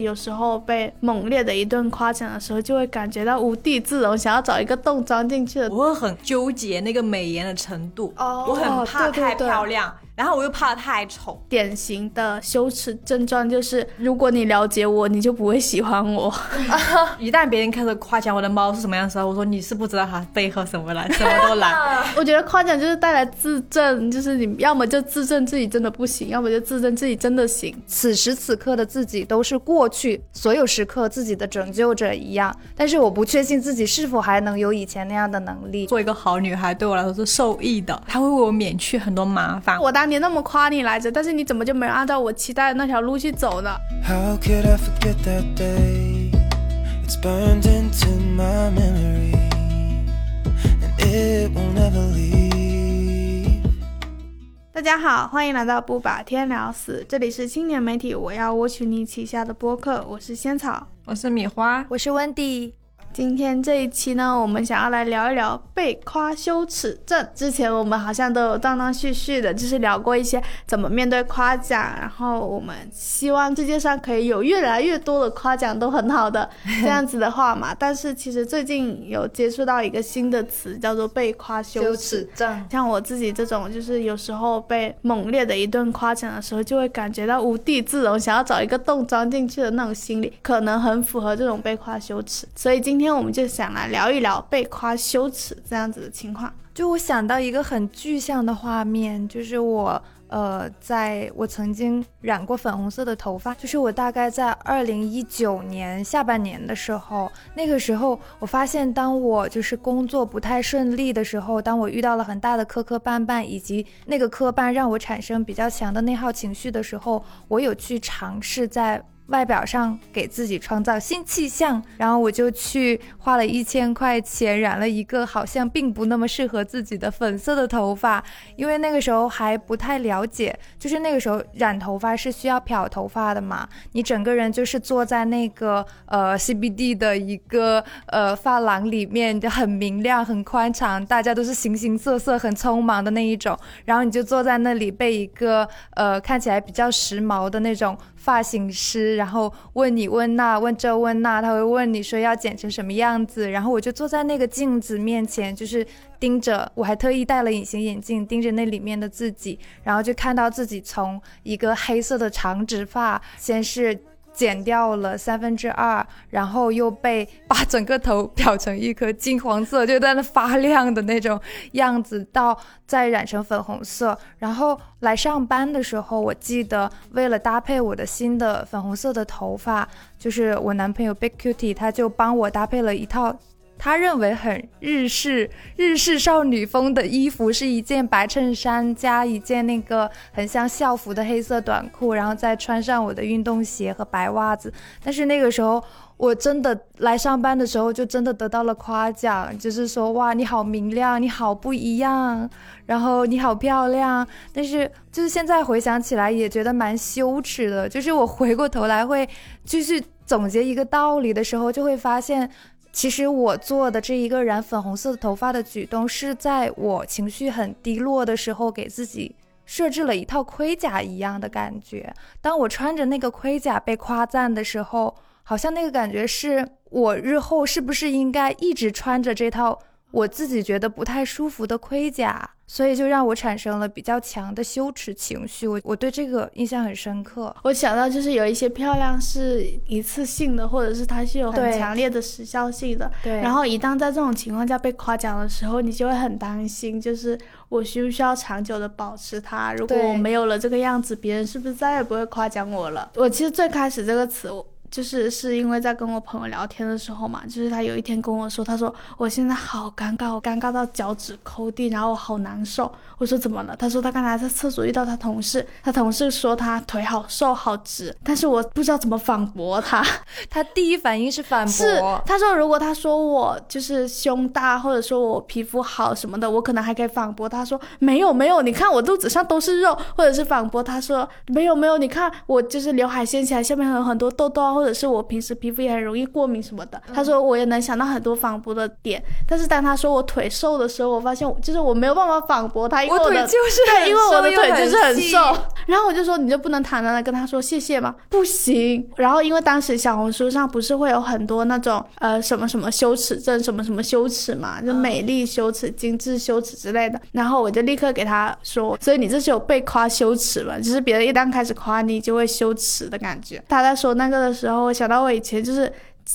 有时候被猛烈的一顿夸奖的时候，就会感觉到无地自容，想要找一个洞钻进去的。我会很纠结那个美颜的程度，哦我很怕太漂亮，然后我又怕太丑。典型的羞耻症状就是，如果你了解我，你就不会喜欢我。一旦别人开始夸奖我的猫是什么样的时候，我说你是不知道它背后什么蓝，什么都蓝。我觉得夸奖就是带来自证，就是你要么就自证自己真的不行，要么就自证自己真的行。此时此刻的自己都是过去所有时刻自己的拯救者一样，但是我不确信自己是否还能有以前那样的能力。做一个好女孩对我来说是受益的，它会为我免去很多麻烦。我当年那么夸你来着，但是你怎么就没有按照我期待的那条路去走呢？How could I forget that day? It's burned into my memory, and it will never leave. 大家好，欢迎来到不把天聊死，这里是青年媒体我要我娶你旗下的播客，我是仙草。我是米花，我是温迪，今天这一期呢，我们想要来聊一聊被夸羞耻症。之前我们好像都有断断续续的，就是聊过一些怎么面对夸奖，然后我们希望世界上可以有越来越多的夸奖都很好的这样子的话嘛。但是其实最近有接触到一个新的词，叫做被夸羞耻。症。像我自己这种，就是有时候被猛烈的一顿夸奖的时候，就会感觉到无地自容，想要找一个洞钻进去的那种心理，可能很符合这种被夸羞耻。所以今今天我们就想来聊一聊被夸羞耻这样子的情况。就我想到一个很具象的画面，就是我呃，在我曾经染过粉红色的头发，就是我大概在二零一九年下半年的时候，那个时候我发现，当我就是工作不太顺利的时候，当我遇到了很大的磕磕绊绊，以及那个磕绊让我产生比较强的内耗情绪的时候，我有去尝试在。外表上给自己创造新气象，然后我就去花了一千块钱染了一个好像并不那么适合自己的粉色的头发，因为那个时候还不太了解，就是那个时候染头发是需要漂头发的嘛，你整个人就是坐在那个呃 CBD 的一个呃发廊里面，就很明亮、很宽敞，大家都是形形色色、很匆忙的那一种，然后你就坐在那里被一个呃看起来比较时髦的那种发型师，然后问你问那问这问那，他会问你说要剪成什么样子，然后我就坐在那个镜子面前，就是盯着，我还特意戴了隐形眼镜，盯着那里面的自己，然后就看到自己从一个黑色的长直发，先是。剪掉了三分之二，然后又被把整个头漂成一颗金黄色，就在那发亮的那种样子，到再染成粉红色。然后来上班的时候，我记得为了搭配我的新的粉红色的头发，就是我男朋友 Big Cutie，他就帮我搭配了一套。他认为很日式、日式少女风的衣服是一件白衬衫加一件那个很像校服的黑色短裤，然后再穿上我的运动鞋和白袜子。但是那个时候，我真的来上班的时候，就真的得到了夸奖，就是说哇，你好明亮，你好不一样，然后你好漂亮。但是就是现在回想起来，也觉得蛮羞耻的。就是我回过头来会，就是总结一个道理的时候，就会发现。其实我做的这一个染粉红色的头发的举动，是在我情绪很低落的时候，给自己设置了一套盔甲一样的感觉。当我穿着那个盔甲被夸赞的时候，好像那个感觉是我日后是不是应该一直穿着这套我自己觉得不太舒服的盔甲，所以就让我产生了比较强的羞耻情绪。我我对这个印象很深刻。我想到就是有一些漂亮是一次性的，或者是它是有很强烈的时效性的。对然后一旦在这种情况下被夸奖的时候，你就会很担心，就是我需不需要长久的保持它？如果我没有了这个样子，别人是不是再也不会夸奖我了？我其实最开始这个词，我就是是因为在跟我朋友聊天的时候嘛，就是他有一天跟我说，他说我现在好尴尬，我尴尬到脚趾抠地，然后我好难受。我说怎么了？他说他刚才在厕所遇到他同事，他同事说他腿好瘦好直，但是我不知道怎么反驳他。他第一反应是反驳，是，他说如果他说我就是胸大，或者说我皮肤好什么的，我可能还可以反驳他说没有没有，你看我肚子上都是肉，或者是反驳他说没有没有，你看我就是刘海掀起来，下面还有很多痘痘啊，或或者是我平时皮肤也很容易过敏什么的。他说我也能想到很多反驳的点，但是当他说我腿瘦的时候，我发现就是我没有办法反驳他，因为我腿的就是很对，因为我的腿就是很细瘦。然后我就说你就不能坦然的跟他说谢谢吗？不行。然后因为当时小红书上不是会有很多那种呃什么什么羞耻症，什么什么羞耻嘛，就美丽羞耻、精致羞耻之类的。然后我就立刻给他说，所以你这是有被夸羞耻了，就是别人一旦开始夸你，就会羞耻的感觉。他在说那个的时候，我想到我以前就是。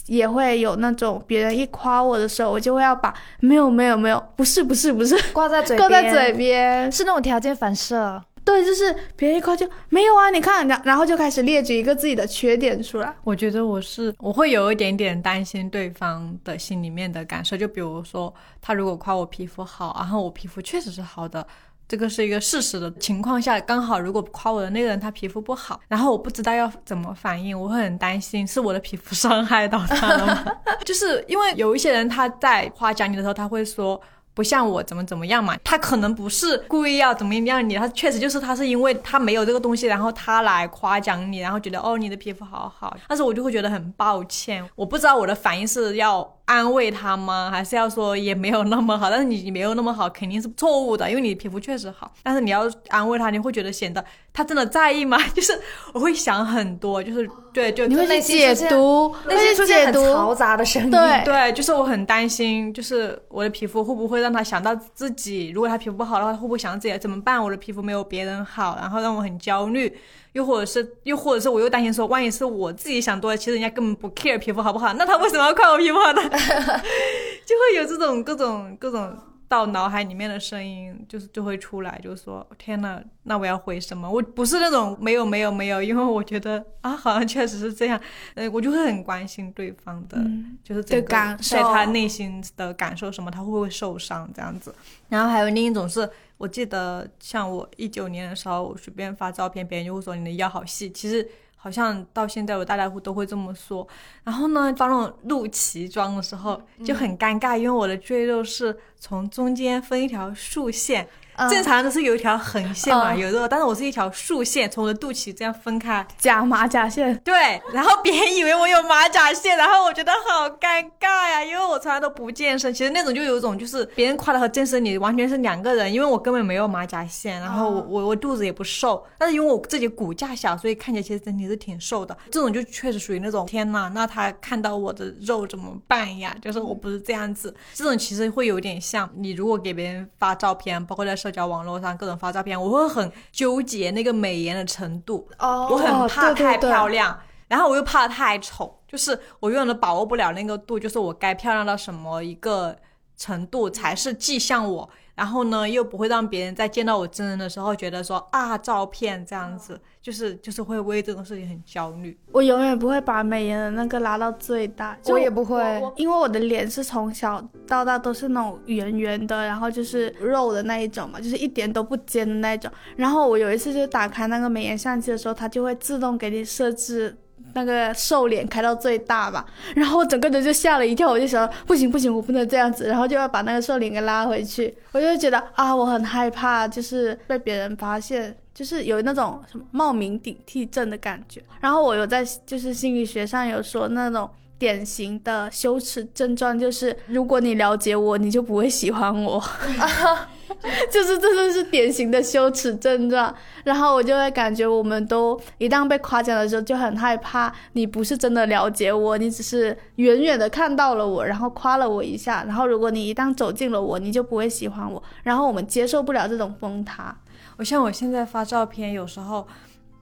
也会有那种别人一夸我的时候，我就会要把没有没有没有，不是不是不是，挂在嘴挂，在嘴边，是那种条件反射。对，就是别人一夸就没有啊，你看，然然后就开始列举一个自己的缺点出来。我觉得我是我会有一点点担心对方的心里面的感受，就比如说他如果夸我皮肤好，然后我皮肤确实是好的，这个是一个事实的情况下，刚好如果夸我的那个人他皮肤不好，然后我不知道要怎么反应，我会很担心是我的皮肤伤害到他了吗？就是因为有一些人他在夸奖你的时候，他会说。不像我怎么怎么样嘛，他可能不是故意要怎么样你，他确实就是他是因为他没有这个东西，然后他来夸奖你，然后觉得哦你的皮肤好好，但是我就会觉得很抱歉，我不知道我的反应是要安慰他吗，还是要说也没有那么好，但是你你没有那么好肯定是错误的，因为你皮肤确实好，但是你要安慰他，你会觉得显得他真的在意吗？就是我会想很多，就是对，就你会内去解读，那些出现很嘈杂的声音，对对，就是我很担心，就是我的皮肤会不会让他想到自己，如果他皮肤不好的话，会不会想到自己怎么办？我的皮肤没有别人好，然后让我很焦虑。又或者是，又或者是，我又担心说，万一是我自己想多了，其实人家根本不 care 皮肤好不好，那他为什么要夸我皮肤好呢？就会有这种各种各种到脑海里面的声音，就是就会出来，就说，天呐，那我要回什么？我不是那种没有没有没有，因为我觉得啊，好像确实是这样，呃，我就会很关心对方的，嗯就是这个感受在他内心的感受什么，他会不会受伤这样子。然后还有另一种是，我记得像我一九年的时候，我随便发照片，别人就会说你的腰好细，其实。好像到现在，我大家都会这么说。然后呢，发那种露脐装的时候就很尴尬，因为我的赘肉是从中间分一条竖线，嗯正常的是有一条横线嘛，嗯有肉，但是我是一条竖线，从我的肚脐这样分开。假马甲线，对，然后别人以为我有马甲线，然后我觉得好尴尬呀，因为我从来都不健身。其实那种就有一种就是别人夸的和健身你完全是两个人，因为我根本没有马甲线，然后我我我肚子也不瘦，但是因为我自己骨架小，所以看起来其实整体是挺瘦的。这种就确实属于那种天呐，那他看到我的肉怎么办呀？就是我不是这样子，这种其实会有点像你如果给别人发照片，包括在社交网络上各种发照片，我会很纠结那个美颜的程度。哦我很怕太对对对漂亮，然后我又怕太丑，就是我永远都把握不了那个度，就是我该漂亮到什么一个程度才是既像我，然后呢又不会让别人在见到我真人的时候觉得说啊照片这样子，就是就是会为这种事情很焦虑。我永远不会把美颜的那个拉到最大，就我也不会因为我的脸是从小到大都是那种圆圆的，然后就是肉的那一种嘛，就是一点都不尖的那一种。然后我有一次就打开那个美颜相机的时候，它就会自动给你设置。那个瘦脸开到最大吧，然后我整个人就吓了一跳，我就想不行不行，我不能这样子，然后就要把那个瘦脸给拉回去。我就觉得啊，我很害怕，就是被别人发现，就是有那种什么冒名顶替症的感觉。然后我有在就是心理学上有说那种典型的羞耻症状，就是如果你了解我，你就不会喜欢我。就是这就是典型的羞耻症状，然后我就会感觉我们都一旦被夸奖的时候就很害怕，你不是真的了解我，你只是远远的看到了我，然后夸了我一下，然后如果你一旦走近了我，你就不会喜欢我，然后我们接受不了这种崩塌。我像我现在发照片，有时候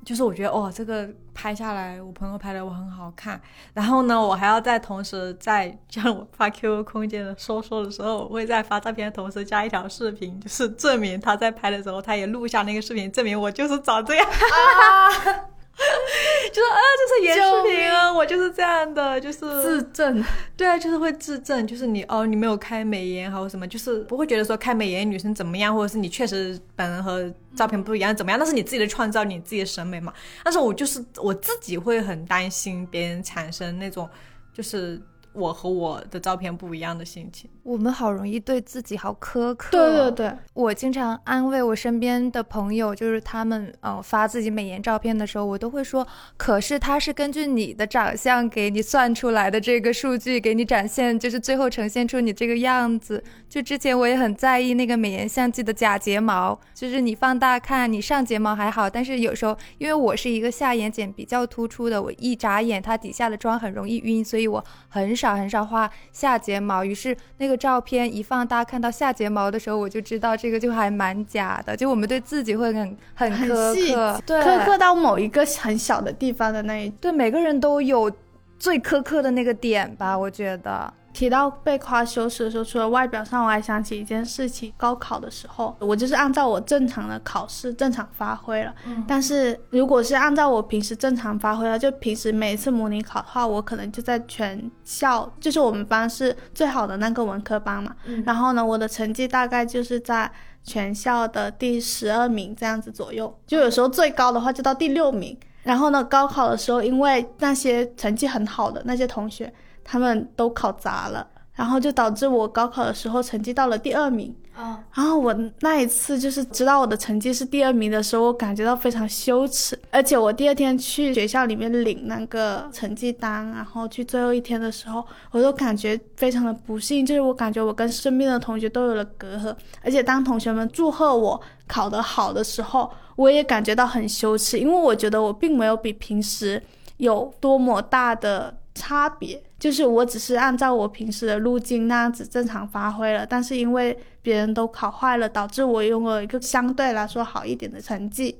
就是我觉得哦，这个拍下来，我朋友拍的我很好看。然后呢，我还要在同时在像我发 QQ 空间的说说的时候，我会在发照片的同时加一条视频，就是证明他在拍的时候，他也录下那个视频，证明我就是长这样。就 说啊，这是严视频啊，我就是这样的，就是自证，对啊，就是会自证，就是你哦，你没有开美颜，还有什么，就是不会觉得说开美颜女生怎么样，或者是你确实本人和照片不一样怎么样，那是你自己的创造，你自己的审美嘛。但是我就是我自己会很担心别人产生那种，就是我和我的照片不一样的心情。我们好容易对自己好苛刻。对对对，我经常安慰我身边的朋友，就是他们呃发自己美颜照片的时候，我都会说，可是他是根据你的长相给你算出来的这个数据，给你展现，就是最后呈现出你这个样子。就之前我也很在意那个美颜相机的假睫毛，就是你放大看，你上睫毛还好，但是有时候因为我是一个下眼睑比较突出的，我一眨眼它底下的妆很容易晕，所以我很少很少画下睫毛。于是那个照片一放大看到下睫毛的时候，我就知道这个就还蛮假的。就我们对自己会很很很苛刻，对苛刻到某一个很小的地方的那一对每个人都有最苛刻的那个点吧，我觉得。提到被夸羞耻的时候，除了外表上，我还想起一件事情：高考的时候，我就是按照我正常的考试正常发挥了。嗯但是如果是按照我平时正常发挥了，就平时每次模拟考的话，我可能就在全校，就是我们班是最好的那个文科班嘛。嗯然后呢，我的成绩大概就是在全校的第十二名这样子左右，就有时候最高的话就到第六名。然后呢，高考的时候，因为那些成绩很好的那些同学，他们都考砸了，然后就导致我高考的时候成绩到了第二名。啊，然后我那一次就是知道我的成绩是第二名的时候，我感觉到非常羞耻，而且我第二天去学校里面领那个成绩单，然后去最后一天的时候，我都感觉非常的不幸，就是我感觉我跟身边的同学都有了隔阂，而且当同学们祝贺我考得好的时候，我也感觉到很羞耻，因为我觉得我并没有比平时有多么大的差别，就是我只是按照我平时的路径那样子正常发挥了，但是因为别人都考坏了，导致我拥有一个相对来说好一点的成绩。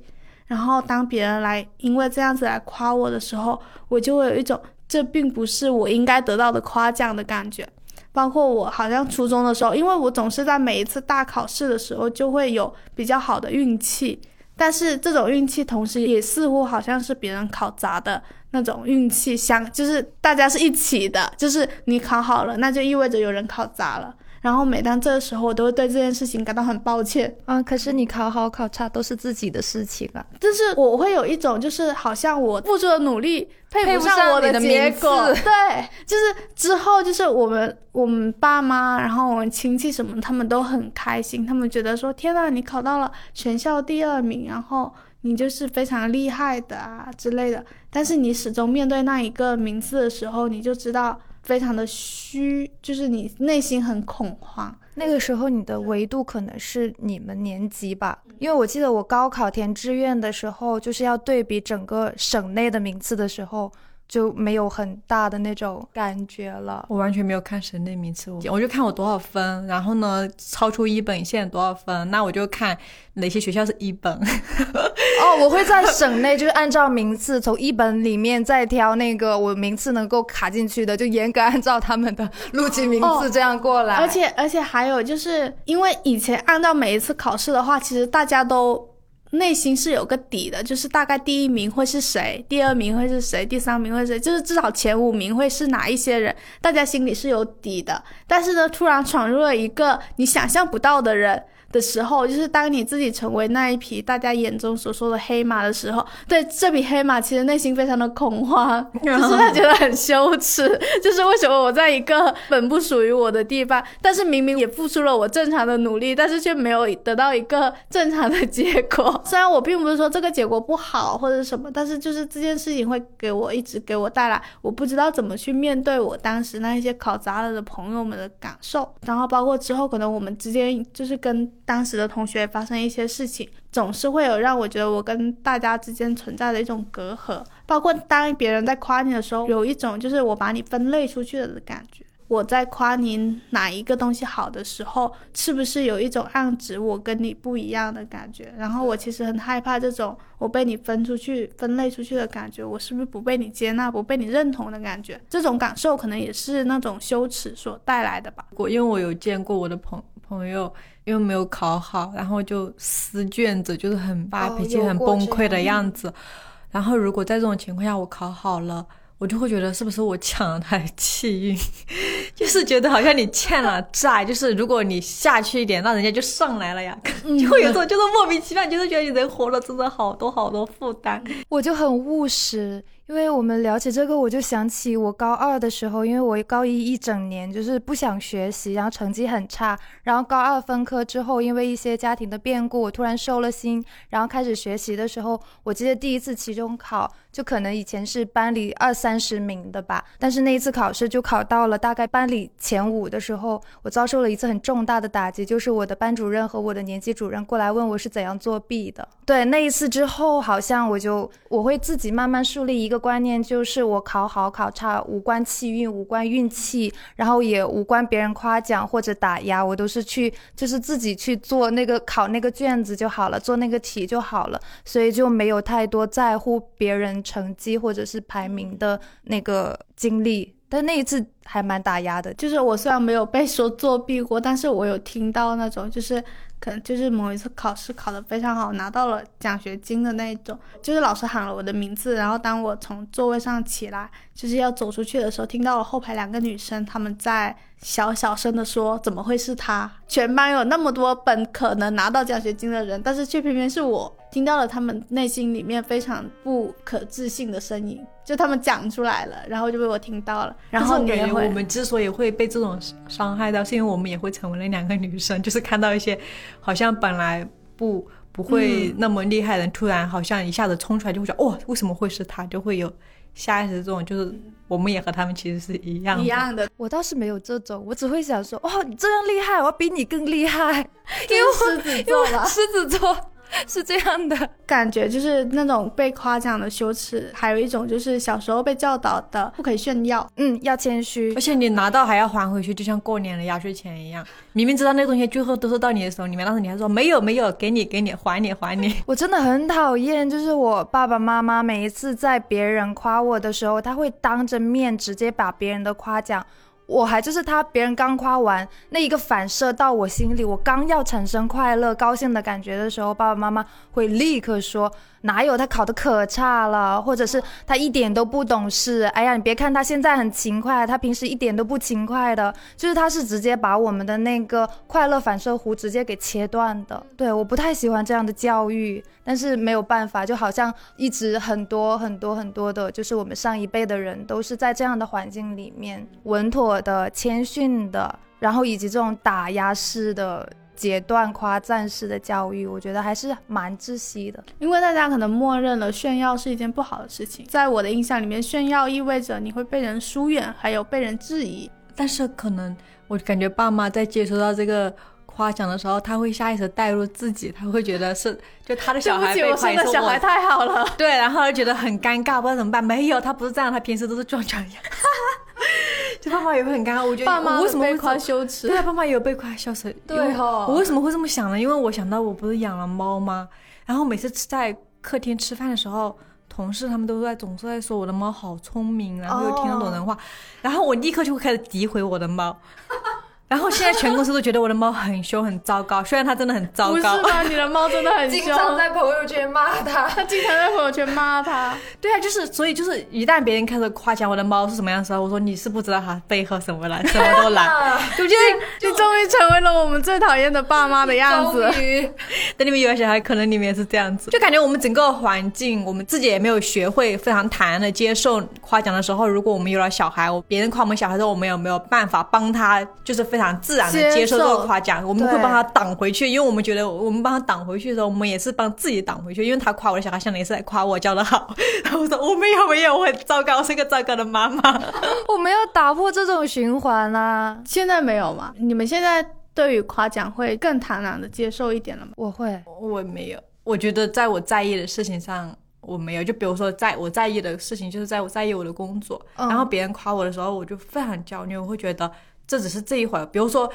然后当别人来因为这样子来夸我的时候，我就会有一种这并不是我应该得到的夸奖的感觉。包括我好像初中的时候，因为我总是在每一次大考试的时候就会有比较好的运气，但是这种运气同时也似乎好像是别人考砸的那种运气相，就是大家是一起的，就是你考好了，那就意味着有人考砸了。然后每当这个时候，我都会对这件事情感到很抱歉。嗯，可是你考好考差都是自己的事情啊。但是我会有一种，就是好像我付出的努力配配不上我的结果。对，就是之后就是我们我们爸妈，然后我们亲戚什么，他们都很开心，他们觉得说天呐，你考到了全校第二名，然后你就是非常厉害的啊之类的。但是你始终面对那一个名次的时候，你就知道非常的虚，就是你内心很恐慌。那个时候你的维度可能是你们年级吧，因为我记得我高考填志愿的时候，就是要对比整个省内的名次的时候，就没有很大的那种感觉了。我完全没有看省内名次，我我就看我多少分，然后呢，超出一本线多少分，那我就看哪些学校是一本。哦，我会在省内，就是按照名次从一本里面再挑那个我名次能够卡进去的，就严格按照他们的录取名哦次这样过来。而且而且还有就是，因为以前按照每一次考试的话，其实大家都内心是有个底的，就是大概第一名会是谁，第二名会是谁，第三名会是谁，就是至少前五名会是哪一些人，大家心里是有底的。但是呢，突然闯入了一个你想象不到的人。的时候，就是当你自己成为那一匹大家眼中所说的黑马的时候，对这匹黑马其实内心非常的恐慌，就是他觉得很羞耻，就是为什么我在一个本不属于我的地方，但是明明也付出了我正常的努力，但是却没有得到一个正常的结果。虽然我并不是说这个结果不好或者什么，但是就是这件事情会给我一直给我带来我不知道怎么去面对我当时那一些考砸了的朋友们的感受，然后包括之后可能我们之间就是跟当时的同学发生一些事情，总是会有让我觉得我跟大家之间存在的一种隔阂。包括当别人在夸你的时候，有一种就是我把你分类出去了的感觉。我在夸你哪一个东西好的时候，是不是有一种暗指我跟你不一样的感觉？然后我其实很害怕这种我被你分出去、分类出去的感觉，我是不是不被你接纳、不被你认同的感觉？这种感受可能也是那种羞耻所带来的吧。我因为我有见过我的朋朋友，因为没有考好，然后就撕卷子，就是很发哦脾气、有很崩溃的样子。然后如果在这种情况下我考好了，我就会觉得是不是我抢了他的气运，就是觉得好像你欠了债，就是如果你下去一点，那人家就上来了呀，就会有种就是莫名其妙，就是觉得你人活了真的好多好多负担。我就很务实，因为我们聊起这个，我就想起我高二的时候，因为我高一一整年就是不想学习，然后成绩很差，然后高二分科之后，因为一些家庭的变故，我突然收了心，然后开始学习的时候，我记得第一次期中考，就可能以前是班里二三十名的吧，但是那一次考试就考到了大概班里前五的时候，我遭受了一次很重大的打击，就是我的班主任和我的年级主任过来问我是怎样作弊的。对，那一次之后，好像我就我会自己慢慢树立一个。观念就是我考好考差无关气运，无关运气，然后也无关别人夸奖或者打压，我都是去就是自己去做那个考那个卷子就好了，做那个题就好了，所以就没有太多在乎别人成绩或者是排名的那个经历。但那一次还蛮打压的，就是我虽然没有被说作弊过，但是我有听到那种就是。可能就是某一次考试考得非常好，拿到了奖学金的那一种。就是老师喊了我的名字，然后当我从座位上起来，就是要走出去的时候，听到了后排两个女生他们在小小声的说：“怎么会是他？全班有那么多本可能拿到奖学金的人，但是却偏偏是我。”听到了他们内心里面非常不可置信的声音，就他们讲出来了，然后就被我听到了。然后我感觉我们之所以会被这种伤害到，是因为我们也会成为那两个女生，就是看到一些。好像本来不不会那么厉害的人，突然好像一下子冲出来，就会说哦，为什么会是他？就会有下意识这种，就是我们也和他们其实是一样一样的。我倒是没有这种，我只会想说，哦，你这样厉害，我要比你更厉害，因 为狮子座了，狮子座。是这样的感觉，就是那种被夸奖的羞耻，还有一种就是小时候被教导的不可以炫耀，嗯，要谦虚，而且你拿到还要还回去，就像过年的压岁钱一样，明明知道那东西最后都是到你的手里面，但是你还说没有没有，给你给你还你还你。我真的很讨厌，就是我爸爸妈妈每一次在别人夸我的时候，他会当着面直接把别人的夸奖。我还就是他，别人刚夸完那一个反射到我心里，我刚要产生快乐、高兴的感觉的时候，爸爸妈妈会立刻说。哪有他考的可差了，或者是他一点都不懂事？哎呀，你别看他现在很勤快，他平时一点都不勤快的，就是他是直接把我们的那个快乐反射弧直接给切断的。对，我不太喜欢这样的教育，但是没有办法，就好像一直很多很多很多的，就是我们上一辈的人都是在这样的环境里面稳妥的、谦逊的，然后以及这种打压式的。截断夸赞式的教育，我觉得还是蛮窒息的。因为大家可能默认了炫耀是一件不好的事情，在我的印象里面，炫耀意味着你会被人疏远，还有被人质疑。但是可能我感觉爸妈在接收到这个夸奖的时候，他会下意识带入自己，他会觉得是就他的小孩被夸，的小孩太好了。对，然后觉得很尴尬，不知道怎么办。没有，他不是这样，他平时都是装装样。就爸妈也会很尴尬，我觉得我为什么会夸羞耻？对啊，爸妈也有被夸羞耻。对哈，我为什么会这么想呢？因为我想到我不是养了猫吗？然后每次在客厅吃饭的时候，同事他们都在总是在说我的猫好聪明，然后又听得懂人话，然后我立刻就会开始诋毁我的猫。然后现在全公司都觉得我的猫很凶很糟糕，虽然它真的很糟糕。不是吧？你的猫真的很凶，经常在朋友圈骂它，它经常在朋友圈骂它。对啊，就是所以就是一旦别人开始夸奖我的猫是什么样的时候，我说你是不知道它背后什么了，什么都懒。就觉得你终于成为了我们最讨厌的爸妈的样子。等你们有了小孩，可能你们也是这样子。就感觉我们整个环境，我们自己也没有学会非常坦然的接受夸奖的时候，如果我们有了小孩，我别人夸我们小孩的时候，我们有没有办法帮他，就是非常。自然的接受这个夸奖，我们会帮他挡回去，因为我们觉得我们帮他挡回去的时候，我们也是帮自己挡回去，因为他夸我的小孩，相当于是在夸我教的好。然后我说我没有没有，我很糟糕，我是个糟糕的妈妈。我没有打破这种循环啦！现在没有吗？你们现在对于夸奖会更坦然的接受一点了吗？我会，我没有。我觉得在我在意的事情上，我没有。就比如说，在我在意的事情，就是在我在意我的工作，然后别人夸我的时候，我就非常焦虑，我会觉得。这只是这一会儿，比如说，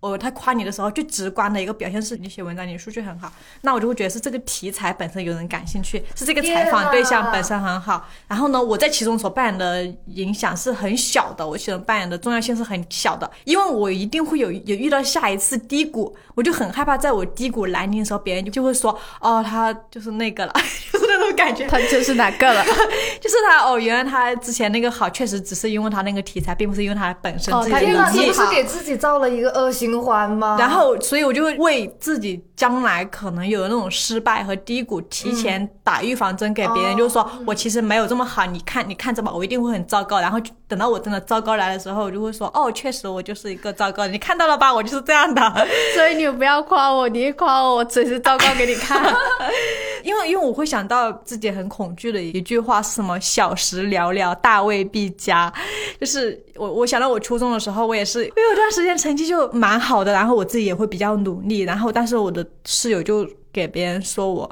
我他夸你的时候，最直观的一个表现是你写文章，你数据很好，那我就会觉得是这个题材本身有人感兴趣，是这个采访对象本身很好。然后呢，我在其中所扮演的影响是很小的，我其中扮演的重要性是很小的，因为我一定会有有遇到下一次低谷，我就很害怕在我低谷来临的时候，别人就会说，哦，他就是那个了，那种感觉。他就是哪个了？就是他哦，原来他之前那个好，确实只是因为他那个题材，并不是因为他本身自己的哦他运能力气好这不是给自己造了一个恶循环吗？然后，所以我就会为自己将来可能有的那种失败和低谷提前打预防针，给别人，就是说我其实没有这么好，你看，你看着吧，我一定会很糟糕。然后等到我真的糟糕来的时候，我就会说，哦，确实我就是一个糟糕的，你看到了吧，我就是这样的。所以你不要夸我，你一夸我，我随时糟糕给你看。因为因为我会想到自己很恐惧的一句话是什么“小时了了，大未必佳”，就是 我我想到我初中的时候，我也是，因为有段时间成绩就蛮好的，然后我自己也会比较努力，然后但是我的室友就给别人说我。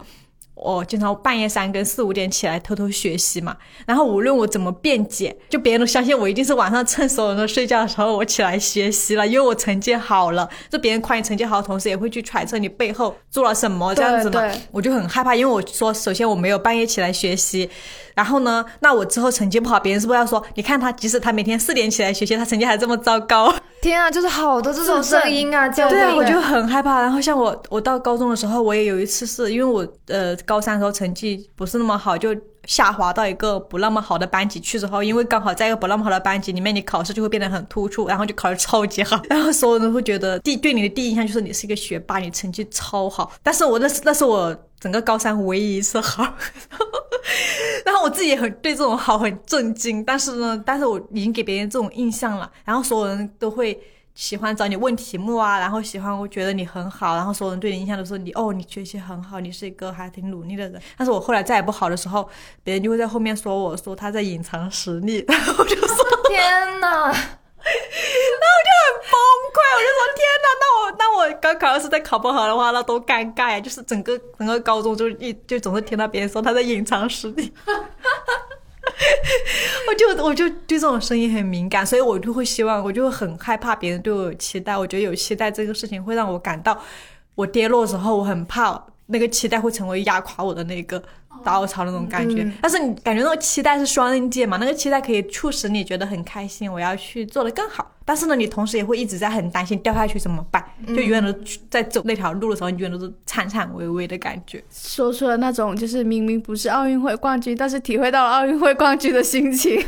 我经常半夜三更四五点起来偷偷学习嘛，然后无论我怎么辩解，就别人都相信我一定是晚上趁所有人都睡觉的时候我起来学习了，因为我成绩好了。就别人夸你成绩好的同时，也会去揣测你背后做了什么这样子嘛对对。我就很害怕，因为我说首先我没有半夜起来学习，然后呢，那我之后成绩不好，别人是不是要说，你看他即使他每天四点起来学习，他成绩还这么糟糕？天啊，就是好多这种声音啊，叫对啊，我就很害怕。然后像我，我到高中的时候，我也有一次是因为我呃高三的时候成绩不是那么好，就下滑到一个不那么好的班级去之后，因为刚好在一个不那么好的班级里面，你考试就会变得很突出，然后就考得超级好，然后所有人都会觉得第对你的第一印象就是你是一个学霸，你成绩超好。但是我那是那是我整个高三唯一一次好。然后我自己也很对这种好很震惊，但是呢，但是我已经给别人这种印象了，然后所有人都会喜欢找你问题目啊，然后喜欢我觉得你很好，然后所有人对你印象都说你哦，你学习很好，你是一个还挺努力的人。但是我后来再也不好的时候，别人就会在后面说我说他在隐藏实力，然后我就说天哪！崩崩溃，我就说天哪，那我那我高考要是再考不好的话，那多尴尬呀！就是整个整个高中就一就总是听到别人说他在隐藏实力，我就我就对这种声音很敏感，所以我就会希望，我就会很害怕别人对我有期待。我觉得有期待这个事情会让我感到我跌落的时候，我很怕那个期待会成为压垮我的那个稻草那种感觉。但是你感觉那种期待是双刃剑嘛？那个期待可以促使你觉得很开心，我要去做的更好。但是呢，你同时也会一直在很担心掉下去怎么办？就永远都在走那条路的时候，你永远都是颤颤巍巍的感觉。说出了那种就是明明不是奥运会冠军，但是体会到了奥运会冠军的心情。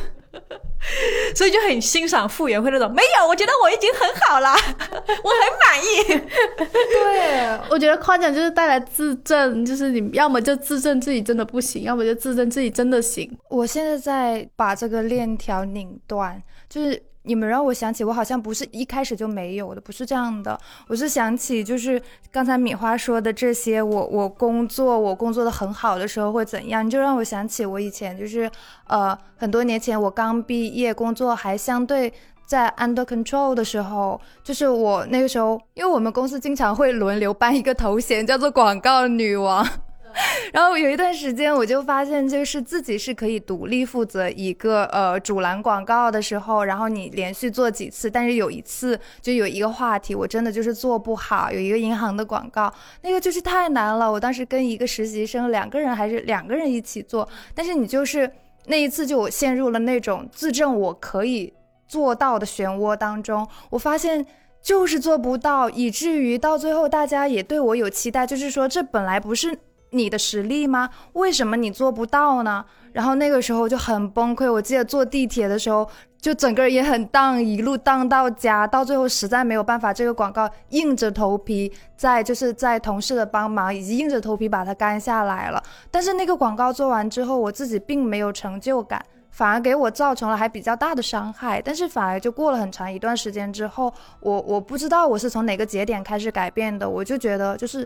所以就很欣赏傅园慧那种，没有，我觉得我已经很好了，我很满意。对，我觉得夸奖就是带来自证，就是你要么就自证自己真的不行，要么就自证自己真的行。我现在在把这个链条拧断，就是你们让我想起，我好像不是一开始就没有的，不是这样的。我是想起，就是刚才米花说的这些，我我工作我工作的很好的时候会怎样，你就让我想起我以前就是呃很多年前我刚毕业，工作还相对。在 under control 的时候，就是我那个时候，因为我们公司经常会轮流颁一个头衔，叫做广告女王。然后有一段时间，我就发现，就是自己是可以独立负责一个呃主栏广告的时候，然后你连续做几次，但是有一次就有一个话题，我真的就是做不好，有一个银行的广告，那个就是太难了。我当时跟一个实习生两个人还是两个人一起做，但是你就是那一次就我陷入了那种自证我可以做到的漩涡当中，我发现。就是做不到，以至于到最后大家也对我有期待，就是说这本来不是你的实力吗？为什么你做不到呢？然后那个时候就很崩溃。我记得坐地铁的时候，就整个人也很荡，一路荡到家，到最后实在没有办法，这个广告硬着头皮在就是在同事的帮忙以及硬着头皮把它干下来了。但是那个广告做完之后，我自己并没有成就感。反而给我造成了还比较大的伤害，但是反而就过了很长一段时间之后，我我不知道我是从哪个节点开始改变的，我就觉得就是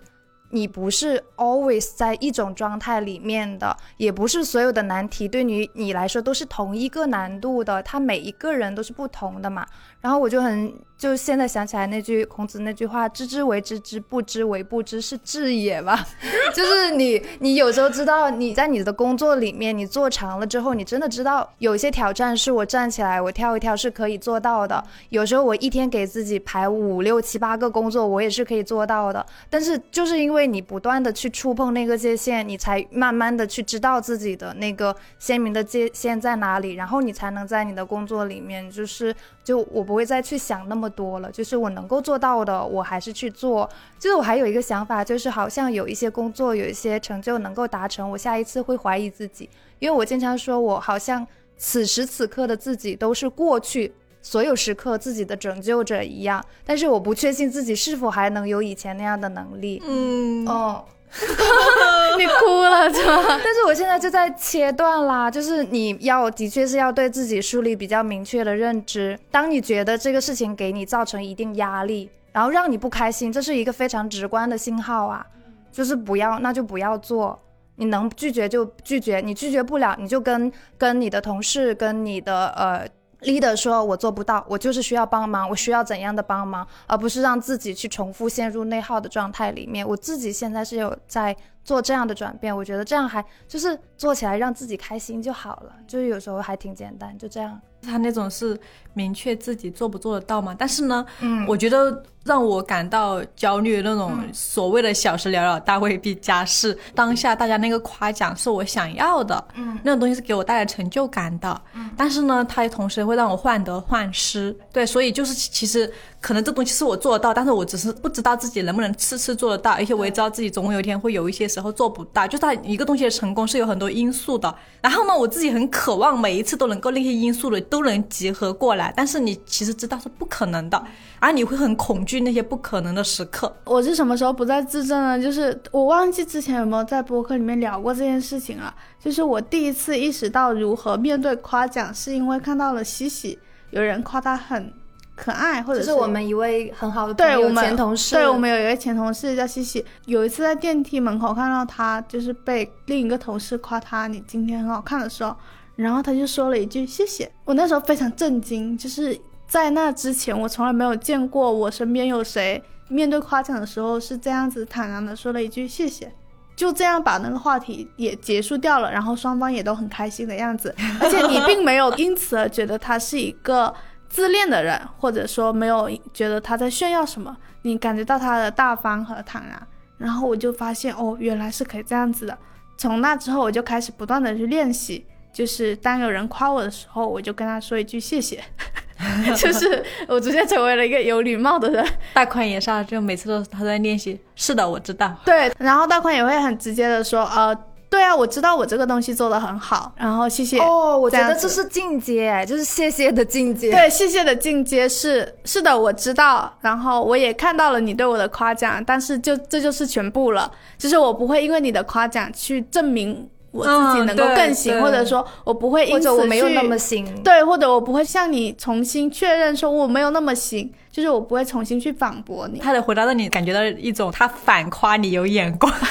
你不是 always 在一种状态里面的，也不是所有的难题对于你来说都是同一个难度的，他每一个人都是不同的嘛。然后我就很就现在想起来那句孔子那句话：“知之为知之，不知为不知，是智也吧。”就是你你有时候知道你在你的工作里面你做长了之后，你真的知道有些挑战是我站起来我跳一跳是可以做到的。有时候我一天给自己排五六七八个工作，我也是可以做到的。但是就是因为你不断的去触碰那个界限，你才慢慢的去知道自己的那个鲜明的界限在哪里，然后你才能在你的工作里面就是就我不会再去想那么么多了，就是我能够做到的，我还是去做。就是我还有一个想法，就是好像有一些工作，有一些成就能够达成，我下一次会怀疑自己，因为我经常说我好像此时此刻的自己都是过去所有时刻自己的拯救者一样，但是我不确信自己是否还能有以前那样的能力。嗯，哦。你哭了是吗？但是我现在就在切断啦，就是你要的确是要对自己树立比较明确的认知。当你觉得这个事情给你造成一定压力，然后让你不开心，这是一个非常直观的信号啊，就是不要，那就不要做。你能拒绝就拒绝，你拒绝不了，你就跟跟你的同事，跟你的呃 leader 说，我做不到，我就是需要帮忙，我需要怎样的帮忙，而不是让自己去重复陷入内耗的状态里面。我自己现在是有在。做这样的转变，我觉得这样还就是做起来让自己开心就好了，就是有时候还挺简单，就这样。他那种是明确自己做不做得到嘛？但是呢，嗯，我觉得让我感到焦虑的那种所谓的小事了了，大未必家事。当下大家那个夸奖是我想要的，嗯，那种东西是给我带来成就感的，嗯。但是呢，它同时会让我患得患失，对，所以就是其实可能这东西是我做得到，但是我只是不知道自己能不能次次做得到，而且我也知道自己总有一天会有一些时候做不到。就它一个东西的成功是有很多因素的，然后呢，我自己很渴望每一次都能够那些因素的。都能集合过来，但是你其实知道是不可能的，而你会很恐惧那些不可能的时刻。我是什么时候不再自证呢？就是我忘记之前有没有在播客里面聊过这件事情了。就是我第一次意识到如何面对夸奖，是因为看到了西西，有人夸他很可爱，或者是我们一位很好的对我们前同事，对我们有一位前同事叫西西。有一次在电梯门口看到他，就是被另一个同事夸他你今天很好看的时候。然后他就说了一句谢谢，我那时候非常震惊，就是在那之前我从来没有见过我身边有谁面对夸奖的时候是这样子坦然的说了一句谢谢，就这样把那个话题也结束掉了，然后双方也都很开心的样子，而且你并没有因此而觉得他是一个自恋的人，或者说没有觉得他在炫耀什么，你感觉到他的大方和坦然，然后我就发现哦原来是可以这样子的，从那之后我就开始不断的去练习。就是当有人夸我的时候，我就跟他说一句谢谢，就是我逐渐成为了一个有礼貌的人。大宽也是，就每次都他在练习。是的，我知道。对，然后大宽也会很直接的说，呃，对啊，我知道我这个东西做的很好，然后谢谢。哦，我觉得这是进阶，就是谢谢的进阶。对，谢谢的进阶是是的，我知道，然后我也看到了你对我的夸奖，但是就这就是全部了，就是我不会因为你的夸奖去证明。我自己能够更行，或者说我不会因此我没有那么行，对，或者我不会向你重新确认说我没有那么行，就是我不会重新去反驳你。他的回答让你感觉到一种他反夸你有眼光。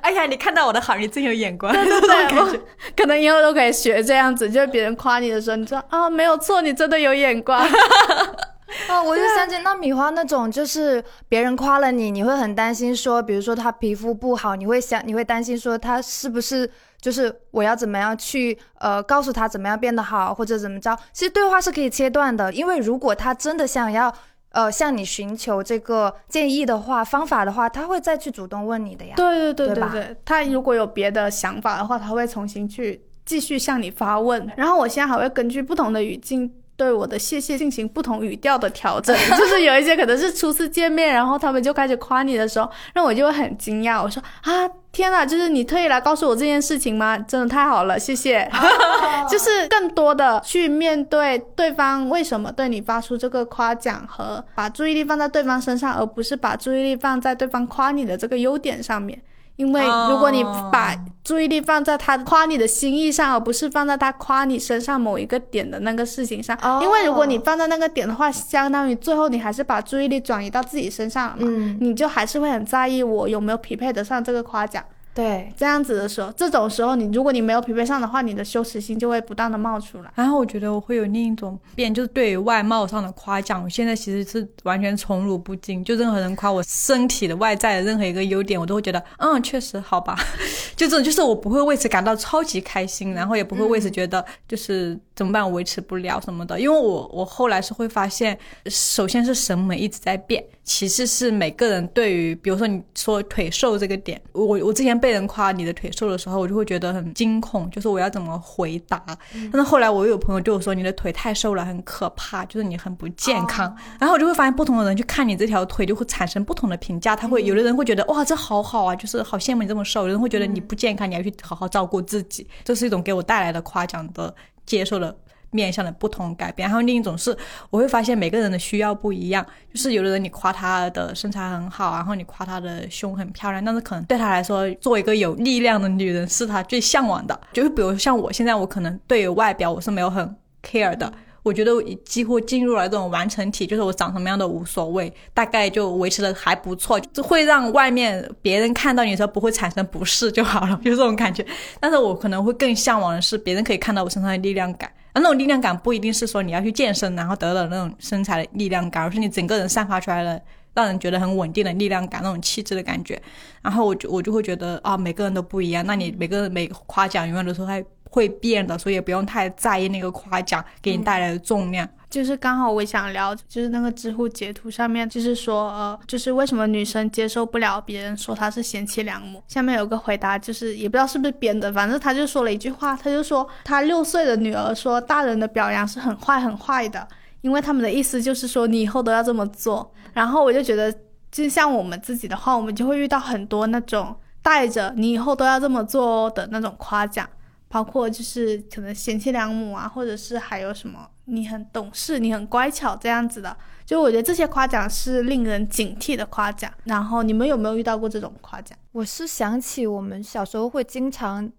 哎呀，你看到我的好，你真有眼光。对对对，可能以后都可以学这样子，就是别人夸你的时候，你说啊没有错，你真的有眼光。哦，我就想起那米花那种，就是别人夸了你，你会很担心说，比如说他皮肤不好，你会想，你会担心说他是不是就是我要怎么样去呃告诉他怎么样变得好或者怎么着？其实对话是可以切断的，因为如果他真的想要呃向你寻求这个建议的话、方法的话，他会再去主动问你的呀。对对对对对，他如果有别的想法的话，他会重新去继续向你发问。然后我现在还会根据不同的语境。对我的谢谢进行不同语调的调整，就是有一些可能是初次见面，然后他们就开始夸你的时候，那我就会很惊讶。我说啊，天哪，就是你特意来告诉我这件事情吗？真的太好了，谢谢。就是更多的去面对对方为什么对你发出这个夸奖，和把注意力放在对方身上，而不是把注意力放在对方夸你的这个优点上面。因为如果你把注意力放在他夸你的心意上，而不是放在他夸你身上某一个点的那个事情上，因为如果你放在那个点的话，相当于最后你还是把注意力转移到自己身上了嘛，你就还是会很在意我有没有匹配得上这个夸奖。对，这样子的时候，这种时候你如果你没有匹配上的话，你的羞耻心就会不断的冒出来。然后我觉得我会有另一种变，就是对于外貌上的夸奖，我现在其实是完全宠辱不惊。就任何人夸我身体的外在的任何一个优点，我都会觉得，嗯，确实好吧。就这种，就是我不会为此感到超级开心，然后也不会为此觉得就是怎么办维持不了什么的。因为我我后来是会发现，首先是审美一直在变，其次是每个人对于比如说你说腿瘦这个点，我我之前被。被人夸你的腿瘦的时候，我就会觉得很惊恐，就是我要怎么回答。但是后来我又有朋友对我说，你的腿太瘦了，很可怕，就是你很不健康。然后我就会发现，不同的人去看你这条腿，就会产生不同的评价。他会有的人会觉得哇，这好好啊，就是好羡慕你这么瘦；有人会觉得你不健康，你要去好好照顾自己。这是一种给我带来的夸奖的接受的。面向的不同改变，还有另一种是，我会发现每个人的需要不一样，就是有的人你夸他的身材很好，然后你夸他的胸很漂亮，但是可能对他来说，做一个有力量的女人是他最向往的。就是比如像我现在，我可能对于外表我是没有很 care 的，我觉得几乎进入了这种完成体，就是我长什么样的无所谓，大概就维持的还不错，就会让外面别人看到你的时候不会产生不适就好了，就这种感觉。但是我可能会更向往的是，别人可以看到我身上的力量感。那种力量感不一定是说你要去健身，然后得了那种身材的力量感，而是你整个人散发出来的，让人觉得很稳定的力量感，那种气质的感觉。然后我就我就会觉得啊，每个人都不一样。那你每个人每夸奖永远都是会会变的，所以也不用太在意那个夸奖给你带来的重量。就是刚好我想聊，就是那个知乎截图上面，就是说，呃，就是为什么女生接受不了别人说她是贤妻良母？下面有个回答，就是也不知道是不是编的，反正他就说了一句话，他就说他六岁的女儿说大人的表扬是很坏很坏的，因为他们的意思就是说你以后都要这么做。然后我就觉得，就像我们自己的话，我们就会遇到很多那种带着你以后都要这么做的那种夸奖。包括就是可能贤妻良母啊，或者是还有什么你很懂事、你很乖巧这样子的，就我觉得这些夸奖是令人警惕的夸奖。然后你们有没有遇到过这种夸奖？我是想起我们小时候会经常，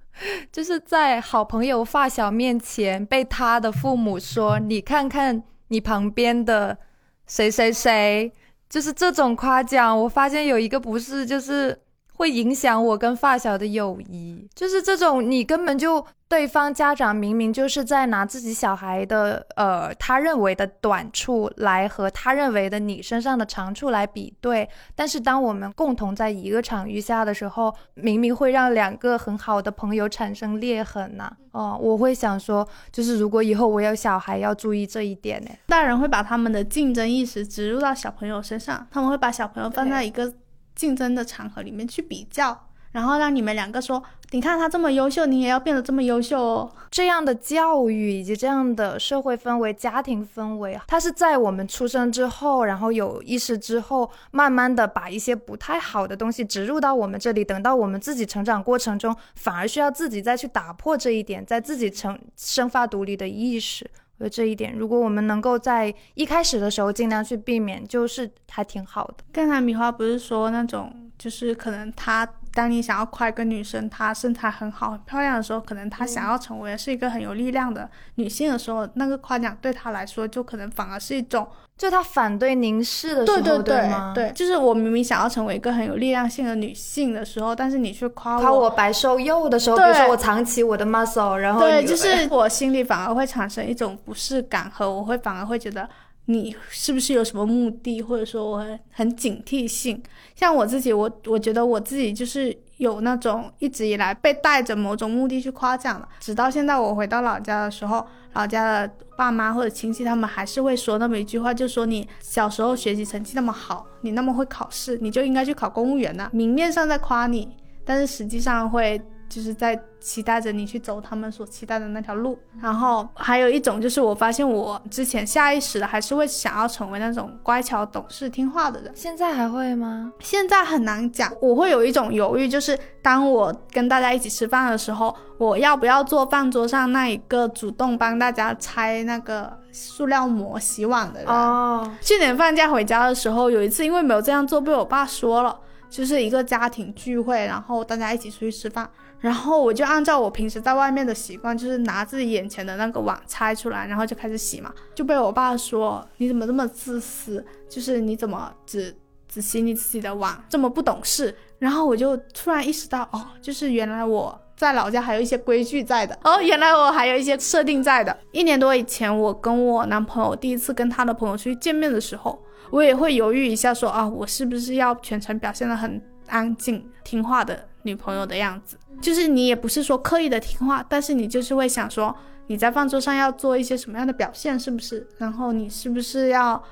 就是在好朋友发小面前被他的父母说：“你看看你旁边的谁谁谁。”就是这种夸奖。我发现有一个不是就是。会影响我跟发小的友谊，就是这种你根本就对方家长明明就是在拿自己小孩的呃他认为的短处来和他认为的你身上的长处来比对，但是当我们共同在一个场域下的时候，明明会让两个很好的朋友产生裂痕呐。哦，我会想说，就是如果以后我有小孩，要注意这一点呢。大人会把他们的竞争意识植入到小朋友身上，他们会把小朋友放在一个。竞争的场合里面去比较，然后让你们两个说，你看他这么优秀，你也要变得这么优秀哦。这样的教育以及这样的社会氛围、家庭氛围，它是在我们出生之后，然后有意识之后，慢慢的把一些不太好的东西植入到我们这里。等到我们自己成长过程中，反而需要自己再去打破这一点，在自己成生发独立的意识。我觉得这一点，如果我们能够在一开始的时候尽量去避免，就是还挺好的。刚才米花不是说那种，就是可能她当你想要夸一个女生，她身材很好、很漂亮的时候，可能她想要成为是一个很有力量的女性的时候，那个夸奖对她来说，就可能反而是一种。就他反对凝视的时候，对对对，吗？对，就是我明明想要成为一个很有力量性的女性的时候，但是你却夸夸我白瘦幼的时候，比如说我藏起我的 muscle，然后对，就是我心里反而会产生一种不适感，和我会反而会觉得你是不是有什么目的，或者说我很很警惕性。像我自己，我我觉得我自己就是有那种一直以来被带着某种目的去夸奖了，直到现在我回到老家的时候。老家的爸妈或者亲戚，他们还是会说那么一句话，就说你小时候学习成绩那么好，你那么会考试，你就应该去考公务员呢。明面上在夸你，但是实际上会。就是在期待着你去走他们所期待的那条路，然后还有一种就是我发现我之前下意识的还是会想要成为那种乖巧懂事听话的人，现在还会吗？现在很难讲，我会有一种犹豫，就是当我跟大家一起吃饭的时候，我要不要做饭桌上那一个主动帮大家拆那个塑料膜洗碗的人？哦，去年放假回家的时候，有一次因为没有这样做，被我爸说了，就是一个家庭聚会，然后大家一起出去吃饭。然后我就按照我平时在外面的习惯，就是拿自己眼前的那个碗拆出来，然后就开始洗嘛，就被我爸说你怎么这么自私，就是你怎么只只洗你自己的碗，这么不懂事。然后我就突然意识到，哦，就是原来我在老家还有一些规矩在的，哦，原来我还有一些设定在的。一年多以前，我跟我男朋友第一次跟他的朋友出去见面的时候，我也会犹豫一下，说啊，我是不是要全程表现的很安静听话的。女朋友的样子，就是你也不是说刻意的听话，但是你就是会想说你在饭桌上要做一些什么样的表现，是不是？然后你是不是要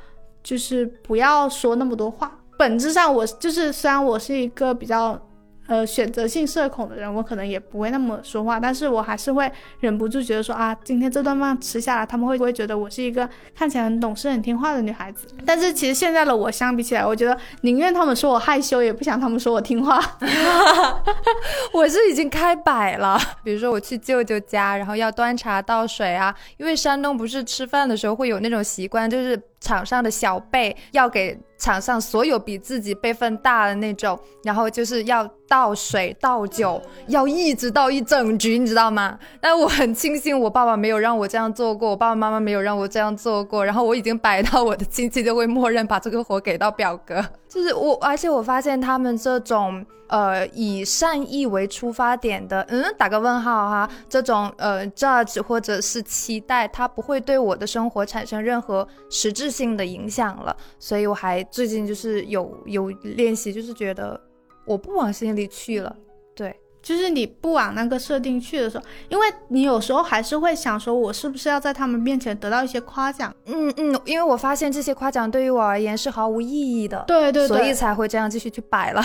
就是不要说那么多话？本质上我就是虽然我是一个比较呃选择性社恐的人，我可能也不会那么说话，但是我还是会忍不住觉得说啊，今天这顿饭吃下来，他们会不会觉得我是一个看起来很懂事、很听话的女孩子？但是其实现在的我相比起来，我觉得宁愿他们说我害羞，也不想他们说我听话。我是已经开摆了，比如说我去舅舅家，然后要端茶倒水啊，因为山东不是吃饭的时候会有那种习惯，就是场上的小辈要给场上所有比自己辈分大的那种，然后就是要倒水倒酒，要一直倒一整局，你知道吗？但我很庆幸我爸爸没有让我这样做过，我爸爸妈妈没有让我这样做过，然后我已经摆到我的亲戚就会默认把这个活给到表哥，就是我，而且我发现他们这种。呃，以善意为出发点的，嗯，打个问号哈，这种呃 judge 或者是期待，它不会对我的生活产生任何实质性的影响了。所以我还最近就是有有练习，就是觉得我不往心里去了。对，就是你不往那个设定去的时候，因为你有时候还是会想说，我是不是要在他们面前得到一些夸奖？嗯嗯，因为我发现这些夸奖对于我而言是毫无意义的。对对对，所以才会这样继续去摆了。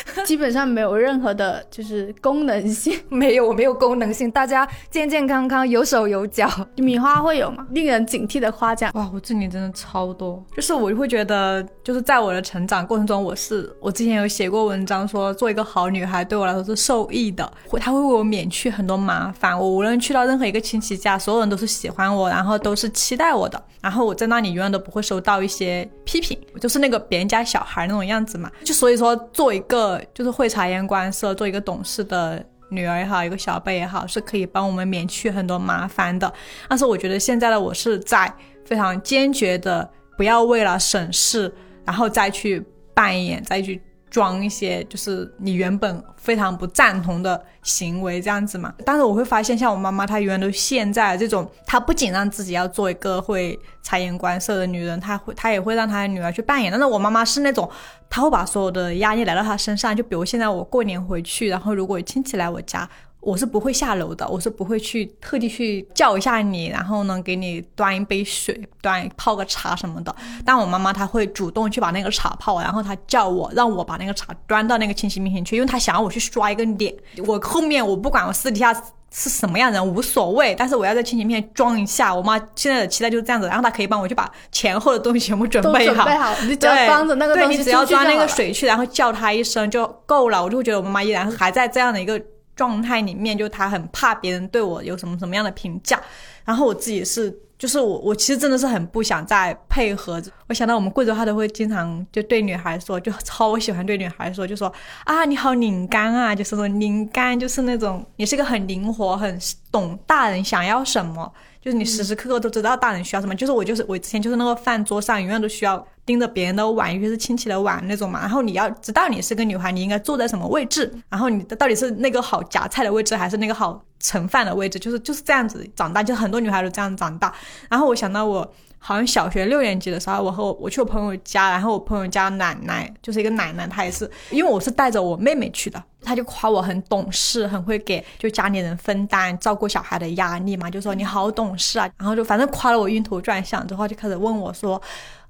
基本上没有任何的，就是功能性，没有，我没有功能性，大家健健康康，有手有脚。米花会有吗？令人警惕的夸奖。哇，我这里真的超多，就是我会觉得，就是在我的成长过程中，我是我之前有写过文章，说做一个好女孩对我来说是受益的，会他会为我免去很多麻烦。我无论去到任何一个亲戚家，所有人都是喜欢我，然后都是期待我的，然后我在那里永远都不会收到一些批评，我就是那个别人家小孩那种样子嘛。就所以说，做一个。就是会察言观色，做一个懂事的女儿也好，一个小辈也好，是可以帮我们免去很多麻烦的。但是我觉得现在的我是在非常坚决的，不要为了省事，然后再去扮演，再去。装一些就是你原本非常不赞同的行为这样子嘛，但是我会发现，像我妈妈，她永远都陷在这种，她不仅让自己要做一个会察言观色的女人，她会，她也会让她的女儿去扮演。但是我妈妈是那种，她会把所有的压力来到她身上，就比如现在我过年回去，然后如果亲戚来我家。我是不会下楼的，我是不会去特地去叫一下你，然后呢给你端一杯水，端泡个茶什么的。但我妈妈她会主动去把那个茶泡，然后她叫我让我把那个茶端到那个亲戚面前去，因为她想要我去刷一个脸。我后面我不管我私底下是什么样人无所谓，但是我要在亲戚面前装一下。我妈现在的期待就是这样子，然后她可以帮我去把前后的东西全部准备好，准备好，你只要端那个东西，你只要装那个水去，然后叫她一声就够了。我就会觉得我妈妈依然还在这样的一个。状态里面，就他很怕别人对我有什么什么样的评价，然后我自己是，就是我，我其实真的是很不想再配合。我想到我们贵州话都会经常就对女孩说，就超喜欢对女孩说，就说啊你好灵干啊，就是说灵干，就是那种你是个很灵活、很懂大人想要什么。就是你时时刻刻都知道大人需要什么，就是我就是我之前就是那个饭桌上永远都需要盯着别人的碗，尤其是亲戚的碗那种嘛。然后你要知道你是个女孩，你应该坐在什么位置，然后你到底是那个好夹菜的位置，还是那个好盛饭的位置，就是就是这样子长大，就很多女孩都这样长大。然后我想到我。好像小学六年级的时候，我和我我去我朋友家，然后我朋友家奶奶就是一个奶奶，她也是，因为我是带着我妹妹去的，她就夸我很懂事，很会给就家里人分担照顾小孩的压力嘛，就说你好懂事啊，然后就反正夸了我晕头转向之后，就开始问我说。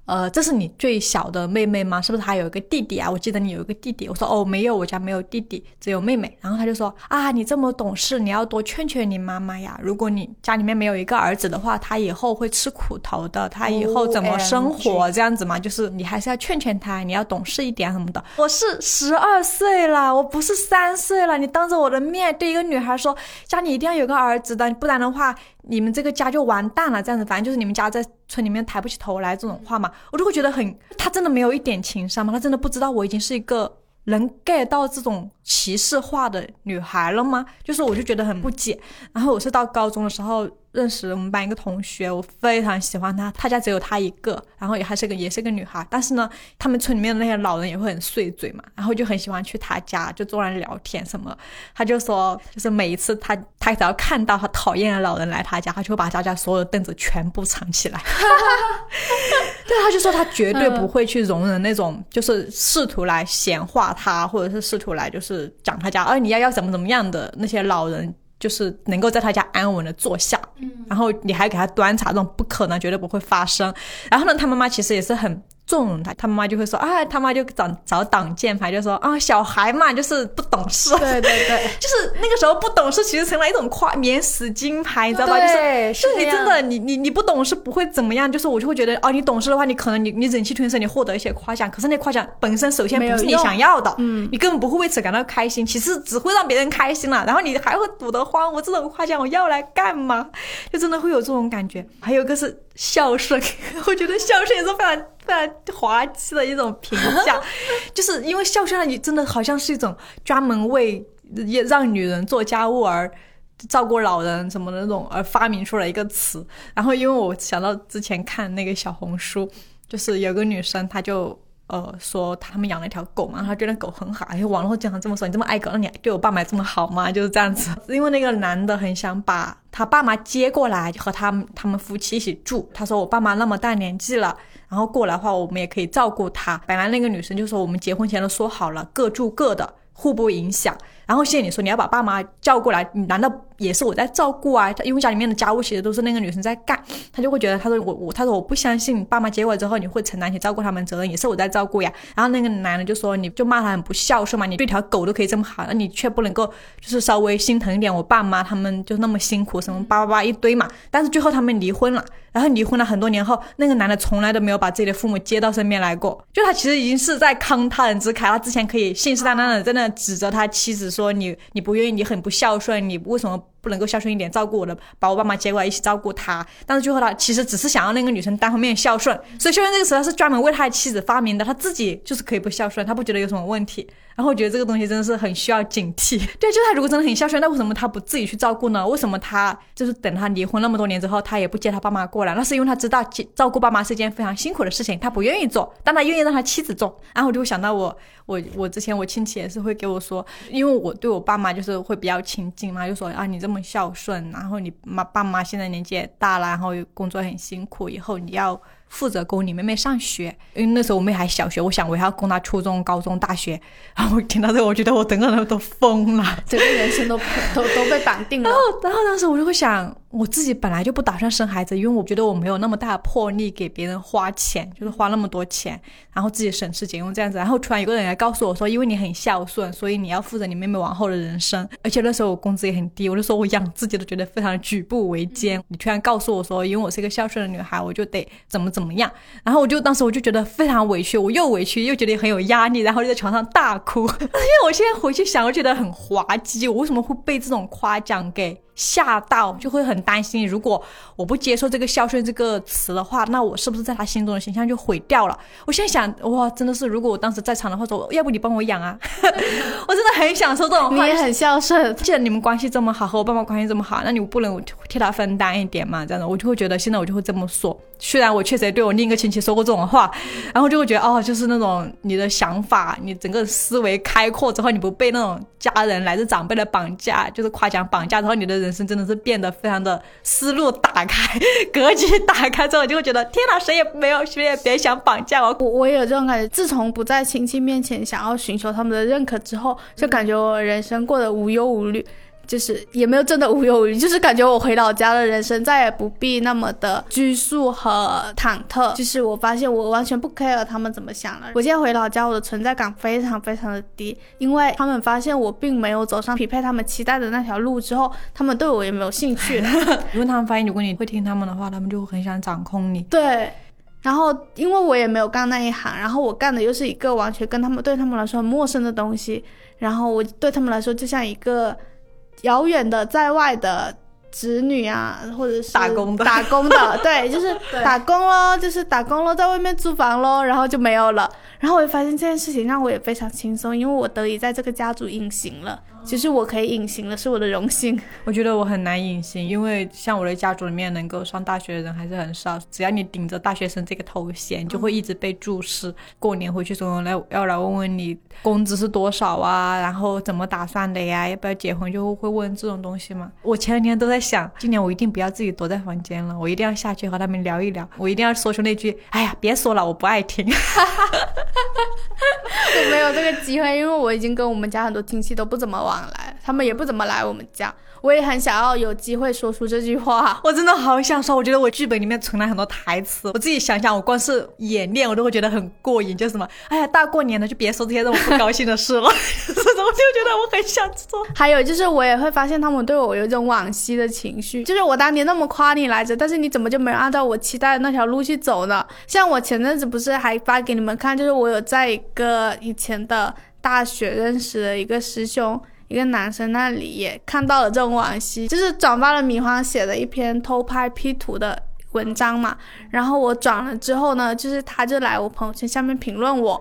呃，这是你最小的妹妹吗？是不是还有一个弟弟啊？我记得你有一个弟弟。我说哦，没有，我家没有弟弟，只有妹妹。然后他就说啊，你这么懂事，你要多劝劝你妈妈呀。如果你家里面没有一个儿子的话，他以后会吃苦头的，他以后怎么生活这样子嘛？就是你还是要劝劝他，你要懂事一点什么的。我是十二岁了，我不是三岁了。你当着我的面对一个女孩说家里一定要有个儿子的，不然的话。你们这个家就完蛋了，这样子，反正就是你们家在村里面抬不起头来这种话嘛，我就会觉得很，他真的没有一点情商吗？他真的不知道我已经是一个能 get 到这种歧视化的女孩了吗？就是我就觉得很不解。然后我是到高中的时候。认识我们班一个同学，我非常喜欢她。她家只有她一个，然后也还是个也是个女孩。但是呢，他们村里面的那些老人也会很碎嘴嘛，然后就很喜欢去她家就坐那聊天什么。他就说，就是每一次他他只要看到他讨厌的老人来他家，他就会把他家所有的凳子全部藏起来。对，他就说他绝对不会去容忍那种就是试图来闲话他，或者是试图来就是讲他家，而你要要怎么怎么样的那些老人。就是能够在他家安稳的坐下，嗯，然后你还给他端茶，这种不可能，绝对不会发生。然后呢，他妈妈其实也是很纵容他，他妈妈就会说啊，他妈就找找挡箭牌，就说啊，小孩嘛就是不懂事，对对对，就是那个时候不懂事，其实成了一种夸免死金牌，你知道吧？就是，就是你真的，你你你不懂事不会怎么样，就是我就会觉得哦，你懂事的话，你可能你你忍气吞声，你获得一些夸奖，可是那夸奖本身首先不是你想要的，嗯，你根本不会为此感到开心，其次只会让别人开心了，然后你还会堵得慌，我这种夸奖我要来干嘛？就真的会有这种感觉。还有一个是孝顺，我觉得孝顺也是非常非常滑稽的一种评价，就是因为孝顺，你真的好像是一种专门为也让女人做家务而。照顾老人什么的那种而发明出来一个词，然后因为我想到之前看那个小红书，就是有个女生她就呃说他们养了一条狗嘛，他觉得狗很好，哎，网络经常这么说，你这么爱狗，那你对我爸妈这么好吗？就是这样子。因为那个男的很想把他爸妈接过来和他们他们夫妻一起住，他说我爸妈那么大年纪了。然后过来的话，我们也可以照顾他。本来那个女生就说我们结婚前都说好了，各住各的，互不影响。然后现在你说你要把爸妈叫过来，你难道也是我在照顾啊？因为家里面的家务其实都是那个女生在干，她就会觉得，她说我我，她说我不相信爸妈接过之后你会承担起照顾他们责任，也是我在照顾呀。然后那个男的就说，你就骂他很不孝顺嘛，你对条狗都可以这么好，那你却不能够就是稍微心疼一点我爸妈他们就那么辛苦，什么叭叭叭一堆嘛。但是最后他们离婚了，然后离婚了很多年后，那个男的从来都没有把自己的父母接到身边来过，就他其实已经是在慷他人之慨，他之前可以信誓旦旦的在那指责他妻子说你你不愿意，你很不孝顺，你为什么？不能够孝顺一点，照顾我的，把我爸妈接过来一起照顾他。但是最后他其实只是想要那个女生单方面孝顺，所以孝顺这个词他是专门为他的妻子发明的，他自己就是可以不孝顺，他不觉得有什么问题。然后我觉得这个东西真的是很需要警惕。对，就他如果真的很孝顺，那为什么他不自己去照顾呢？为什么他就是等他离婚那么多年之后，他也不接他爸妈过来？那是因为他知道照顾爸妈是一件非常辛苦的事情，他不愿意做，但他愿意让他妻子做。然后我就会想到我我我之前我亲戚也是会给我说，因为我对我爸妈就是会比较亲近嘛，就说啊你这么孝顺，然后你妈爸妈现在年纪也大了，然后工作很辛苦，以后你要。负责供你妹妹上学，因为那时候我妹还小学，我想我要供她初中、高中、大学。然后我听到这个，我觉得我整个人都疯了，整个人生都都都被绑定了。然后，然后当时我就会想，我自己本来就不打算生孩子，因为我觉得我没有那么大的魄力给别人花钱，就是花那么多钱，然后自己省吃俭用这样子。然后突然有个人来告诉我说，因为你很孝顺，所以你要负责你妹妹往后的人生。而且那时候我工资也很低，我就说我养自己都觉得非常举步维艰。你突然告诉我说，因为我是一个孝顺的女孩，我就得怎么怎么样。然后我就当时我就觉得非常委屈，我又委屈又觉得很有压力，然后就在床上大哭。因为我现在回去想，我觉得很滑稽，我为什么会被这种夸奖给？吓到就会很担心，如果我不接受这个孝顺这个词的话，那我是不是在他心中的形象就毁掉了？我现在想，哇，真的是，如果我当时在场的话，说要不你帮我养啊，我真的很想说这种话。你也很孝顺，既然你们关系这么好，和我爸妈关系这么好，那你不能替他分担一点嘛？这样子，我就会觉得现在我就会这么说。虽然我确实也对我另一个亲戚说过这种话，然后就会觉得哦，就是那种你的想法，你整个思维开阔之后，你不被那种家人来自长辈的绑架，就是夸奖绑架之后，你的人生真的是变得非常的思路打开，格局打开之后，就会觉得天哪，谁也没有，谁也别想绑架我。我 我也有这种感觉。自从不在亲戚面前想要寻求他们的认可之后，就感觉我人生过得无忧无虑。就是也没有真的无忧无虑，就是感觉我回老家的人生再也不必那么的拘束和忐忑。就是我发现我完全不 care 他们怎么想了。我现在回老家，我的存在感非常非常的低，因为他们发现我并没有走上匹配他们期待的那条路之后，他们对我也没有兴趣。因为他们发现如果你会听他们的话，他们就很想掌控你。对。然后因为我也没有干那一行，然后我干的又是一个完全跟他们对他们来说很陌生的东西，然后我对他们来说就像一个。遥远的在外的侄女啊，或者是打工的，打工的，对，就是 打工喽，就是打工喽，在外面租房喽，然后就没有了。然后我就发现这件事情让我也非常轻松，因为我得以在这个家族隐形了。其实我可以隐形了，是我的荣幸。我觉得我很难隐形，因为像我的家族里面能够上大学的人还是很少。只要你顶着大学生这个头衔，就会一直被注视。过年回去总有来要来问问你工资是多少啊，然后怎么打算的呀？要不要结婚？就会问这种东西嘛。我前两天都在想，今年我一定不要自己躲在房间了，我一定要下去和他们聊一聊。我一定要说出那句：“哎呀，别说了，我不爱听。”哈哈哈我没有这个机会，因为我已经跟我们家很多亲戚都不怎么往来，他们也不怎么来我们家。我也很想要有机会说出这句话。我真的好想说，我觉得我剧本里面存了很多台词，我自己想想，我光是演练我都会觉得很过瘾。就什么，哎呀，大过年的就别说这些让我不高兴的事了，这种我就觉得我很想说。还有就是，我也会发现他们对我有一种惋惜的情绪，就是我当年那么夸你来着，但是你怎么就没有按照我期待的那条路去走呢？像我前阵子不是还发给你们看，就是我有在一个以前的大学认识的一个师兄。一个男生那里也看到了这种惋惜，就是转发了米黄写的一篇偷拍 P 图的文章嘛。然后我转了之后呢，就是他就来我朋友圈下面评论我，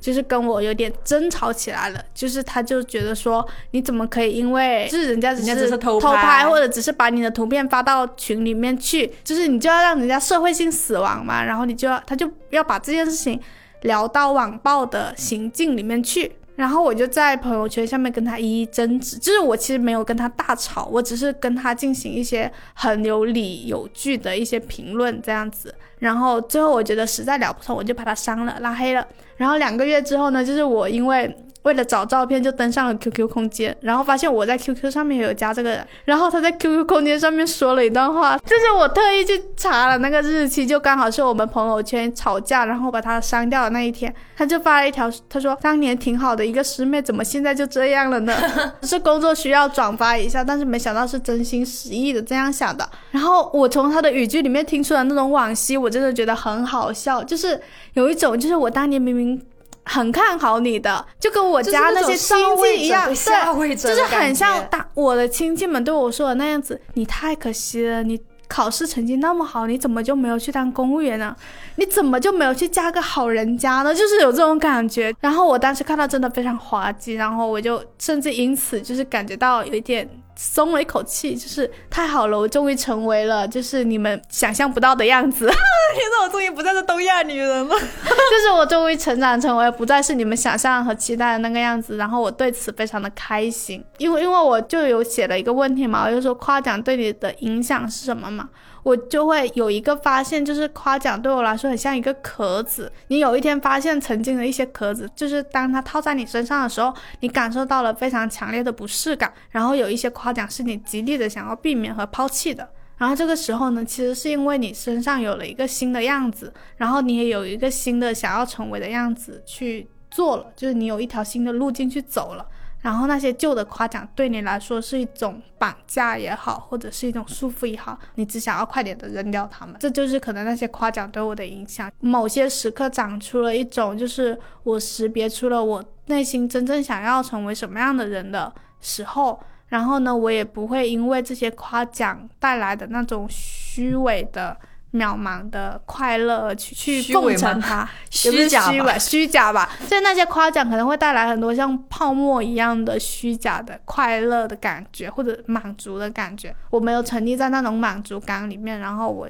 就是跟我有点争吵起来了。就是他就觉得说，你怎么可以因为就是人家只是偷拍，或者只是把你的图片发到群里面去，就是你就要让人家社会性死亡嘛？然后你就要他就要把这件事情聊到网暴的行径里面去。然后我就在朋友圈下面跟他一一争执，就是我其实没有跟他大吵，我只是跟他进行一些很有理有据的一些评论这样子。然后最后我觉得实在聊不通，我就把他删了，拉黑了。然后两个月之后呢，就是我因为。为了找照片，就登上了 QQ 空间，然后发现我在 QQ 上面也有加这个人，然后他在 QQ 空间上面说了一段话，就是我特意去查了那个日期，就刚好是我们朋友圈吵架，然后把他删掉的那一天，他就发了一条，他说当年挺好的一个师妹，怎么现在就这样了呢？是工作需要转发一下，但是没想到是真心实意的这样想的。然后我从他的语句里面听出了那种惋惜，我真的觉得很好笑，就是有一种，就是我当年明明。很看好你的，就跟我家那些亲戚一样，对，就是很像大我的亲戚们对我说的那样子。你太可惜了，你考试成绩那么好，你怎么就没有去当公务员呢？你怎么就没有去嫁个好人家呢？就是有这种感觉。然后我当时看到真的非常滑稽，然后我就甚至因此就是感觉到有一点。松了一口气，就是太好了，我终于成为了就是你们想象不到的样子。现在我终于不再是东亚女人了，就是我终于成长成为不再是你们想象和期待的那个样子。然后我对此非常的开心，因为因为我就有写了一个问题嘛，我就说夸奖对你的影响是什么嘛。我就会有一个发现，就是夸奖对我来说很像一个壳子。你有一天发现曾经的一些壳子，就是当它套在你身上的时候，你感受到了非常强烈的不适感。然后有一些夸奖是你极力的想要避免和抛弃的。然后这个时候呢，其实是因为你身上有了一个新的样子，然后你也有一个新的想要成为的样子去做了，就是你有一条新的路径去走了。然后那些旧的夸奖对你来说是一种绑架也好，或者是一种束缚也好，你只想要快点的扔掉它们。这就是可能那些夸奖对我的影响。某些时刻长出了一种，就是我识别出了我内心真正想要成为什么样的人的时候，然后呢，我也不会因为这些夸奖带来的那种虚伪的。渺茫的快乐去去奉承它，虚假虚伪虚假吧。就那些夸奖可能会带来很多像泡沫一样的虚假的快乐的感觉，或者满足的感觉。我没有沉溺在那种满足感里面，然后我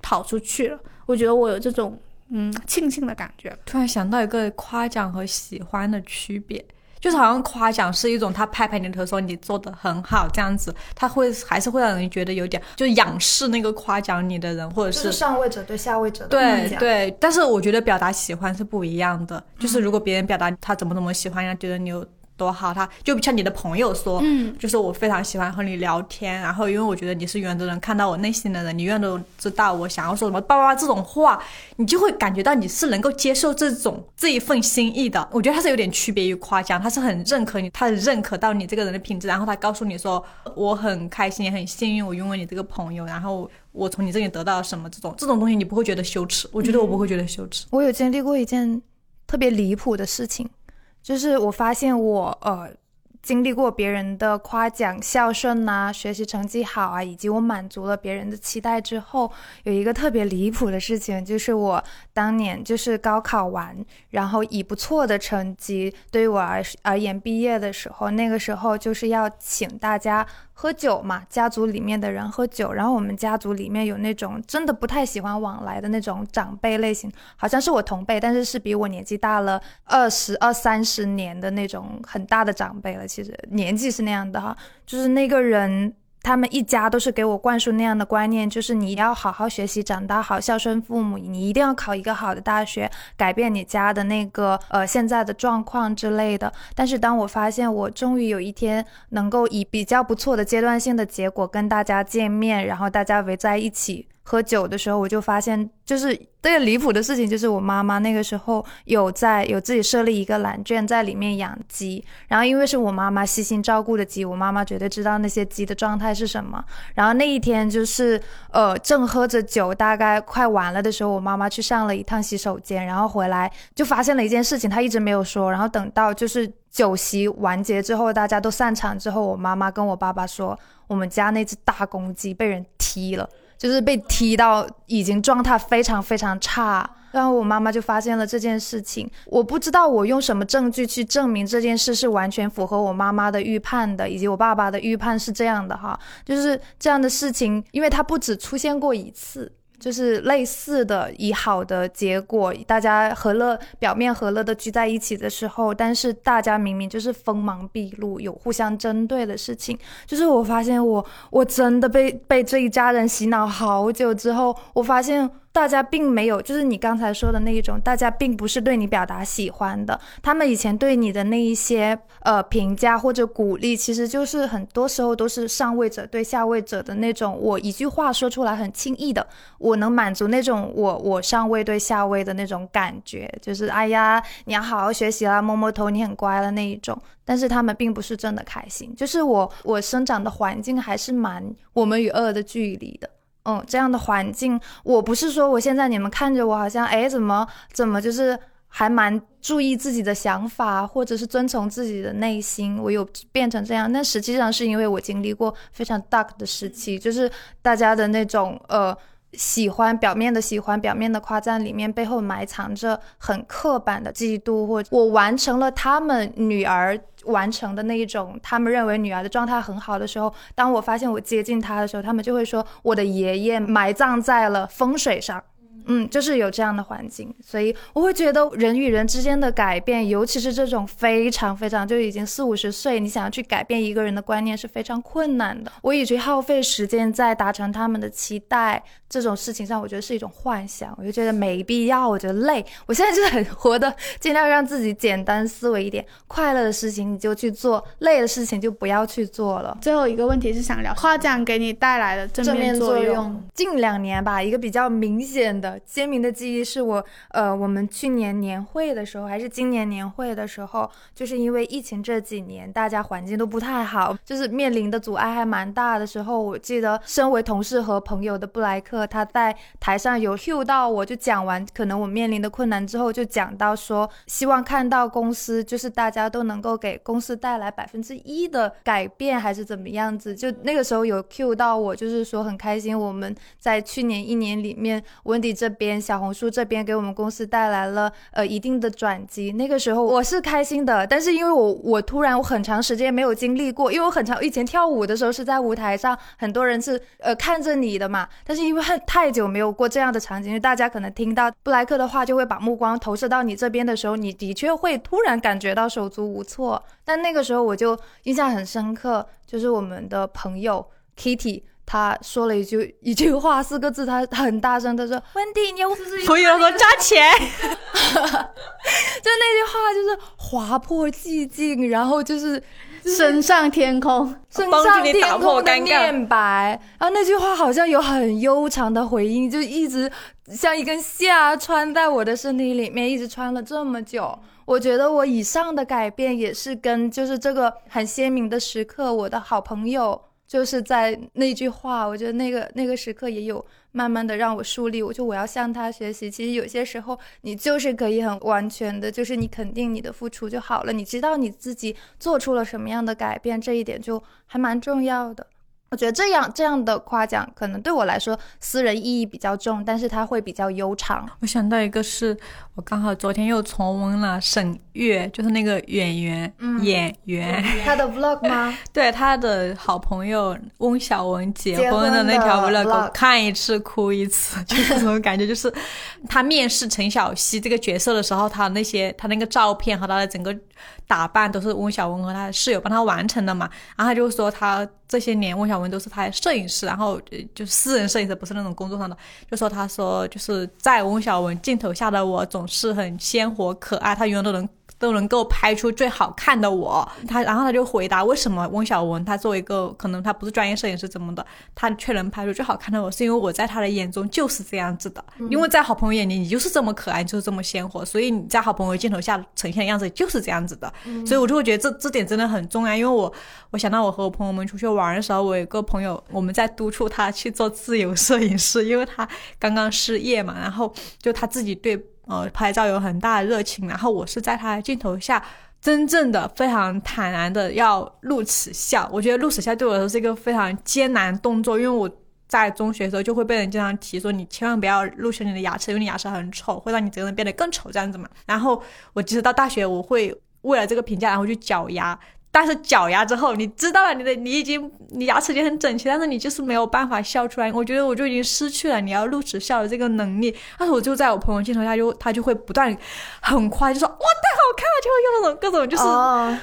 跑出去了。我觉得我有这种嗯庆幸的感觉。突然想到一个夸奖和喜欢的区别。就是好像夸奖是一种，他拍拍你的头说你做的很好这样子，他会还是会让人觉得有点就仰视那个夸奖你的人，或者是上位者对下位者的对对。但是我觉得表达喜欢是不一样的，就是如果别人表达他怎么怎么喜欢，呀觉得你有。多好，他就像你的朋友说，嗯，就是我非常喜欢和你聊天，然后因为我觉得你是远都能，看到我内心的人，你永远都知道我想要说什么，叭叭叭这种话，你就会感觉到你是能够接受这种这一份心意的。我觉得他是有点区别于夸奖，他是很认可你，他很认可到你这个人的品质，然后他告诉你说我很开心，也很幸运，我拥有你这个朋友，然后我从你这里得到了什么，这种这种东西你不会觉得羞耻，我觉得我不会觉得羞耻。我有经历过一件特别离谱的事情。就是我发现我呃经历过别人的夸奖、孝顺呐、学习成绩好啊，以及我满足了别人的期待之后，有一个特别离谱的事情，就是我当年就是高考完，然后以不错的成绩，对于我而而言毕业的时候，那个时候就是要请大家。喝酒嘛，家族里面的人喝酒，然后我们家族里面有那种真的不太喜欢往来的那种长辈类型，好像是我同辈，但是是比我年纪大了二十二三十年的那种很大的长辈了。其实年纪是那样的哈，就是那个人他们一家都是给我灌输那样的观念，就是你要好好学习，长大好，孝顺父母，你一定要考一个好的大学，改变你家的那个呃现在的状况之类的。但是当我发现我终于有一天能够以比较不错的阶段性的结果跟大家见面，然后大家围在一起。喝酒的时候，我就发现，就是这个离谱的事情，就是我妈妈那个时候有在有自己设立一个懒圈，在里面养鸡。然后因为是我妈妈悉心照顾的鸡，我妈妈绝对知道那些鸡的状态是什么。然后那一天就是呃正喝着酒，大概快完了的时候，我妈妈去上了一趟洗手间，然后回来就发现了一件事情，她一直没有说。然后等到就是酒席完结之后，大家都散场之后，我妈妈跟我爸爸说，我们家那只大公鸡被人踢了。就是被踢到已经状态非常非常差，然后我妈妈就发现了这件事情。我不知道我用什么证据去证明这件事是完全符合我妈妈的预判的，以及我爸爸的预判是这样的哈，就是这样的事情，因为它不止出现过一次。就是类似的，以好的结果，大家和乐，表面和乐的聚在一起的时候，但是大家明明就是锋芒毕露，有互相针对的事情。就是我发现我，我真的被被这一家人洗脑好久之后，我发现。大家并没有，就是你刚才说的那一种，大家并不是对你表达喜欢的。他们以前对你的那一些呃评价或者鼓励，其实就是很多时候都是上位者对下位者的那种。我一句话说出来很轻易的，我能满足那种我我上位对下位的那种感觉，就是哎呀，你要好好学习啦，摸摸头，你很乖了那一种。但是他们并不是真的开心，就是我我生长的环境还是蛮我们与恶的距离的。嗯，这样的环境，我不是说我现在你们看着我好像，哎，怎么怎么就是还蛮注意自己的想法，或者是遵从自己的内心，我有变成这样，但实际上是因为我经历过非常 dark 的时期，就是大家的那种呃。喜欢表面的喜欢，表面的夸赞里面背后埋藏着很刻板的嫉妒，或我完成了他们女儿完成的那一种，他们认为女儿的状态很好的时候，当我发现我接近她的时候，他们就会说我的爷爷埋葬在了风水上。嗯，就是有这样的环境，所以我会觉得人与人之间的改变，尤其是这种非常非常就已经四五十岁，你想要去改变一个人的观念是非常困难的。我与其耗费时间在达成他们的期待这种事情上，我觉得是一种幻想，我就觉得没必要，我觉得累。我现在就是很活的，尽量让自己简单思维一点，快乐的事情你就去做，累的事情就不要去做了。最后一个问题是想聊夸奖给你带来的正面作用。近两年吧，一个比较明显的。鲜明的记忆是我，呃，我们去年年会的时候，还是今年年会的时候，就是因为疫情这几年，大家环境都不太好，就是面临的阻碍还蛮大的时候，我记得身为同事和朋友的布莱克，他在台上有 Q 到我，就讲完可能我面临的困难之后，就讲到说，希望看到公司就是大家都能够给公司带来百分之一的改变，还是怎么样子，就那个时候有 Q 到我，就是说很开心，我们在去年一年里面，温迪这边小红书这边给我们公司带来了呃一定的转机，那个时候我是开心的，但是因为我我突然我很长时间没有经历过，因为我很长以前跳舞的时候是在舞台上，很多人是呃看着你的嘛，但是因为太久没有过这样的场景，就大家可能听到布莱克的话就会把目光投射到你这边的时候，你的确会突然感觉到手足无措，但那个时候我就印象很深刻，就是我们的朋友 Kitty。他说了一句一句话，四个字，他很大声他说：“温迪，你又不是朋友 说加钱。”就那句话就是划破寂静，然后就是升上天空，升上天空的念白。然后那句话好像有很悠长的回音，就一直像一根线啊穿在我的身体里面，一直穿了这么久。我觉得我以上的改变也是跟就是这个很鲜明的时刻，我的好朋友。就是在那句话，我觉得那个那个时刻也有慢慢的让我树立，我就我要向他学习。其实有些时候，你就是可以很完全的，就是你肯定你的付出就好了。你知道你自己做出了什么样的改变，这一点就还蛮重要的。我觉得这样这样的夸奖可能对我来说私人意义比较重，但是它会比较悠长。我想到一个是我刚好昨天又重温了沈月，就是那个演员演员他的 vlog 吗？对，他的好朋友翁小文结婚的那条 vlog，看一次哭一次，就是这种感觉。就是他面试陈小希这个角色的时候，他那些他那个照片和他的整个打扮都是翁小文和他的室友帮他完成的嘛。然后他就说他。这些年翁小文都是拍摄影师，然后就私人摄影师，不是那种工作上的。就说他说就是在翁小文镜头下的我总是很鲜活可爱，他永远都能。都能够拍出最好看的我，他然后他就回答为什么？翁小文他作为一个可能他不是专业摄影师怎么的，他却能拍出最好看的我，是因为我在他的眼中就是这样子的，因为在好朋友眼里你就是这么可爱，就是这么鲜活，所以你在好朋友镜头下呈现的样子就是这样子的，所以我就会觉得这这点真的很重要，因为我我想到我和我朋友们出去玩的时候，我有个朋友我们在督促他去做自由摄影师，因为他刚刚失业嘛，然后就他自己对。呃，拍照有很大的热情，然后我是在他的镜头下，真正的非常坦然的要露齿笑。我觉得露齿笑对我来说是一个非常艰难动作，因为我在中学的时候就会被人经常提说，你千万不要露出你的牙齿，因为你牙齿很丑，会让你整个人变得更丑这样子嘛。然后我即使到大学，我会为了这个评价，然后去绞牙。但是矫牙之后，你知道了，你的你已经你牙齿已经很整齐，但是你就是没有办法笑出来。我觉得我就已经失去了你要露齿笑的这个能力。但是我就在我朋友镜头下，就他就会不断很快就说哇太好看了，就会用那种各种就是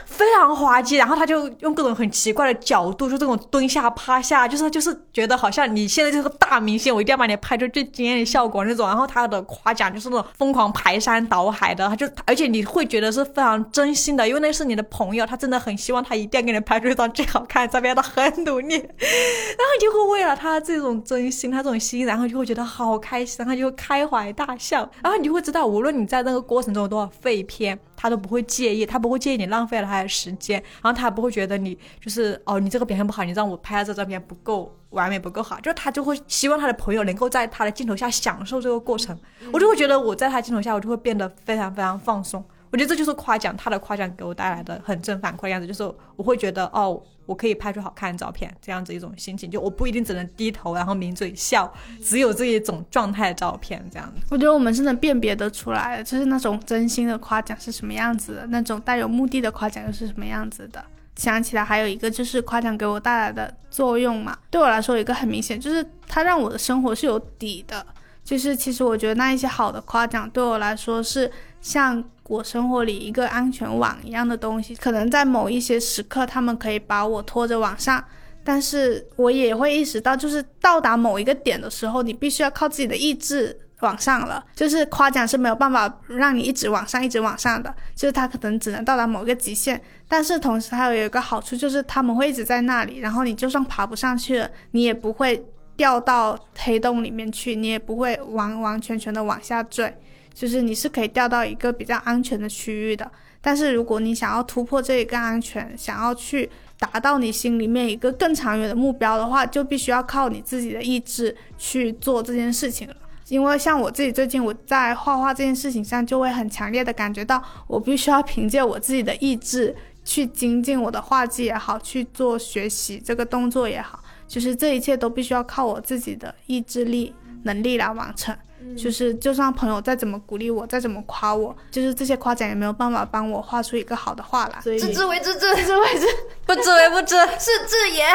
非常滑稽，然后他就用各种很奇怪的角度，就这种蹲下趴下，就是就是觉得好像你现在就是个大明星，我一定要把你拍出最惊艳的效果那种。然后他的夸奖就是那种疯狂排山倒海的，他就而且你会觉得是非常真心的，因为那是你的朋友，他真的很。希望他一定给你拍出一张最好看的照片，他很努力，然后就会为了他这种真心，他这种心，然后就会觉得好开心，然后就会开怀大笑，然后你就会知道，无论你在那个过程中有多少废片，他都不会介意，他不会介意你浪费了他的时间，然后他也不会觉得你就是哦，你这个表现不好，你让我拍的这照片不够完美，不够好，就他就会希望他的朋友能够在他的镜头下享受这个过程，我就会觉得我在他镜头下，我就会变得非常非常放松。我觉得这就是夸奖，他的夸奖给我带来的很正反馈的样子，就是我会觉得哦，我可以拍出好看的照片，这样子一种心情，就我不一定只能低头然后抿嘴笑，只有这一种状态的照片这样子。我觉得我们是能辨别得出来的，就是那种真心的夸奖是什么样子的，那种带有目的的夸奖又是什么样子的。想起来还有一个就是夸奖给我带来的作用嘛，对我来说有一个很明显，就是它让我的生活是有底的。就是其实我觉得那一些好的夸奖对我来说是像。我生活里一个安全网一样的东西，可能在某一些时刻，他们可以把我拖着往上，但是我也会意识到，就是到达某一个点的时候，你必须要靠自己的意志往上了。就是夸奖是没有办法让你一直往上，一直往上的，就是它可能只能到达某个极限。但是同时它有一个好处，就是他们会一直在那里，然后你就算爬不上去了，你也不会掉到黑洞里面去，你也不会完完全全的往下坠。就是你是可以调到一个比较安全的区域的，但是如果你想要突破这一个安全，想要去达到你心里面一个更长远的目标的话，就必须要靠你自己的意志去做这件事情了。因为像我自己最近我在画画这件事情上，就会很强烈的感觉到，我必须要凭借我自己的意志去精进我的画技也好，去做学习这个动作也好，就是这一切都必须要靠我自己的意志力能力来完成。就是，就算朋友再怎么鼓励我，再怎么夸我，就是这些夸奖也没有办法帮我画出一个好的画来。知之为知之，知之为知，不知为不知，是知也。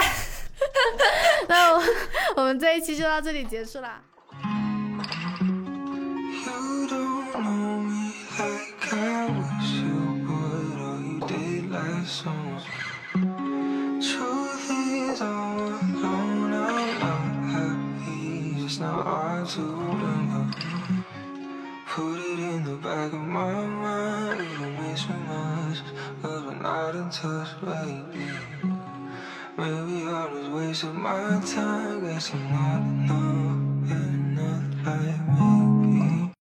那我我们这一期就到这里结束啦。To remember. Put it in the back of my mind. We don't miss much, cause we're not in touch lately. Maybe I was wasting my time. Guess I'm not enough, and not like.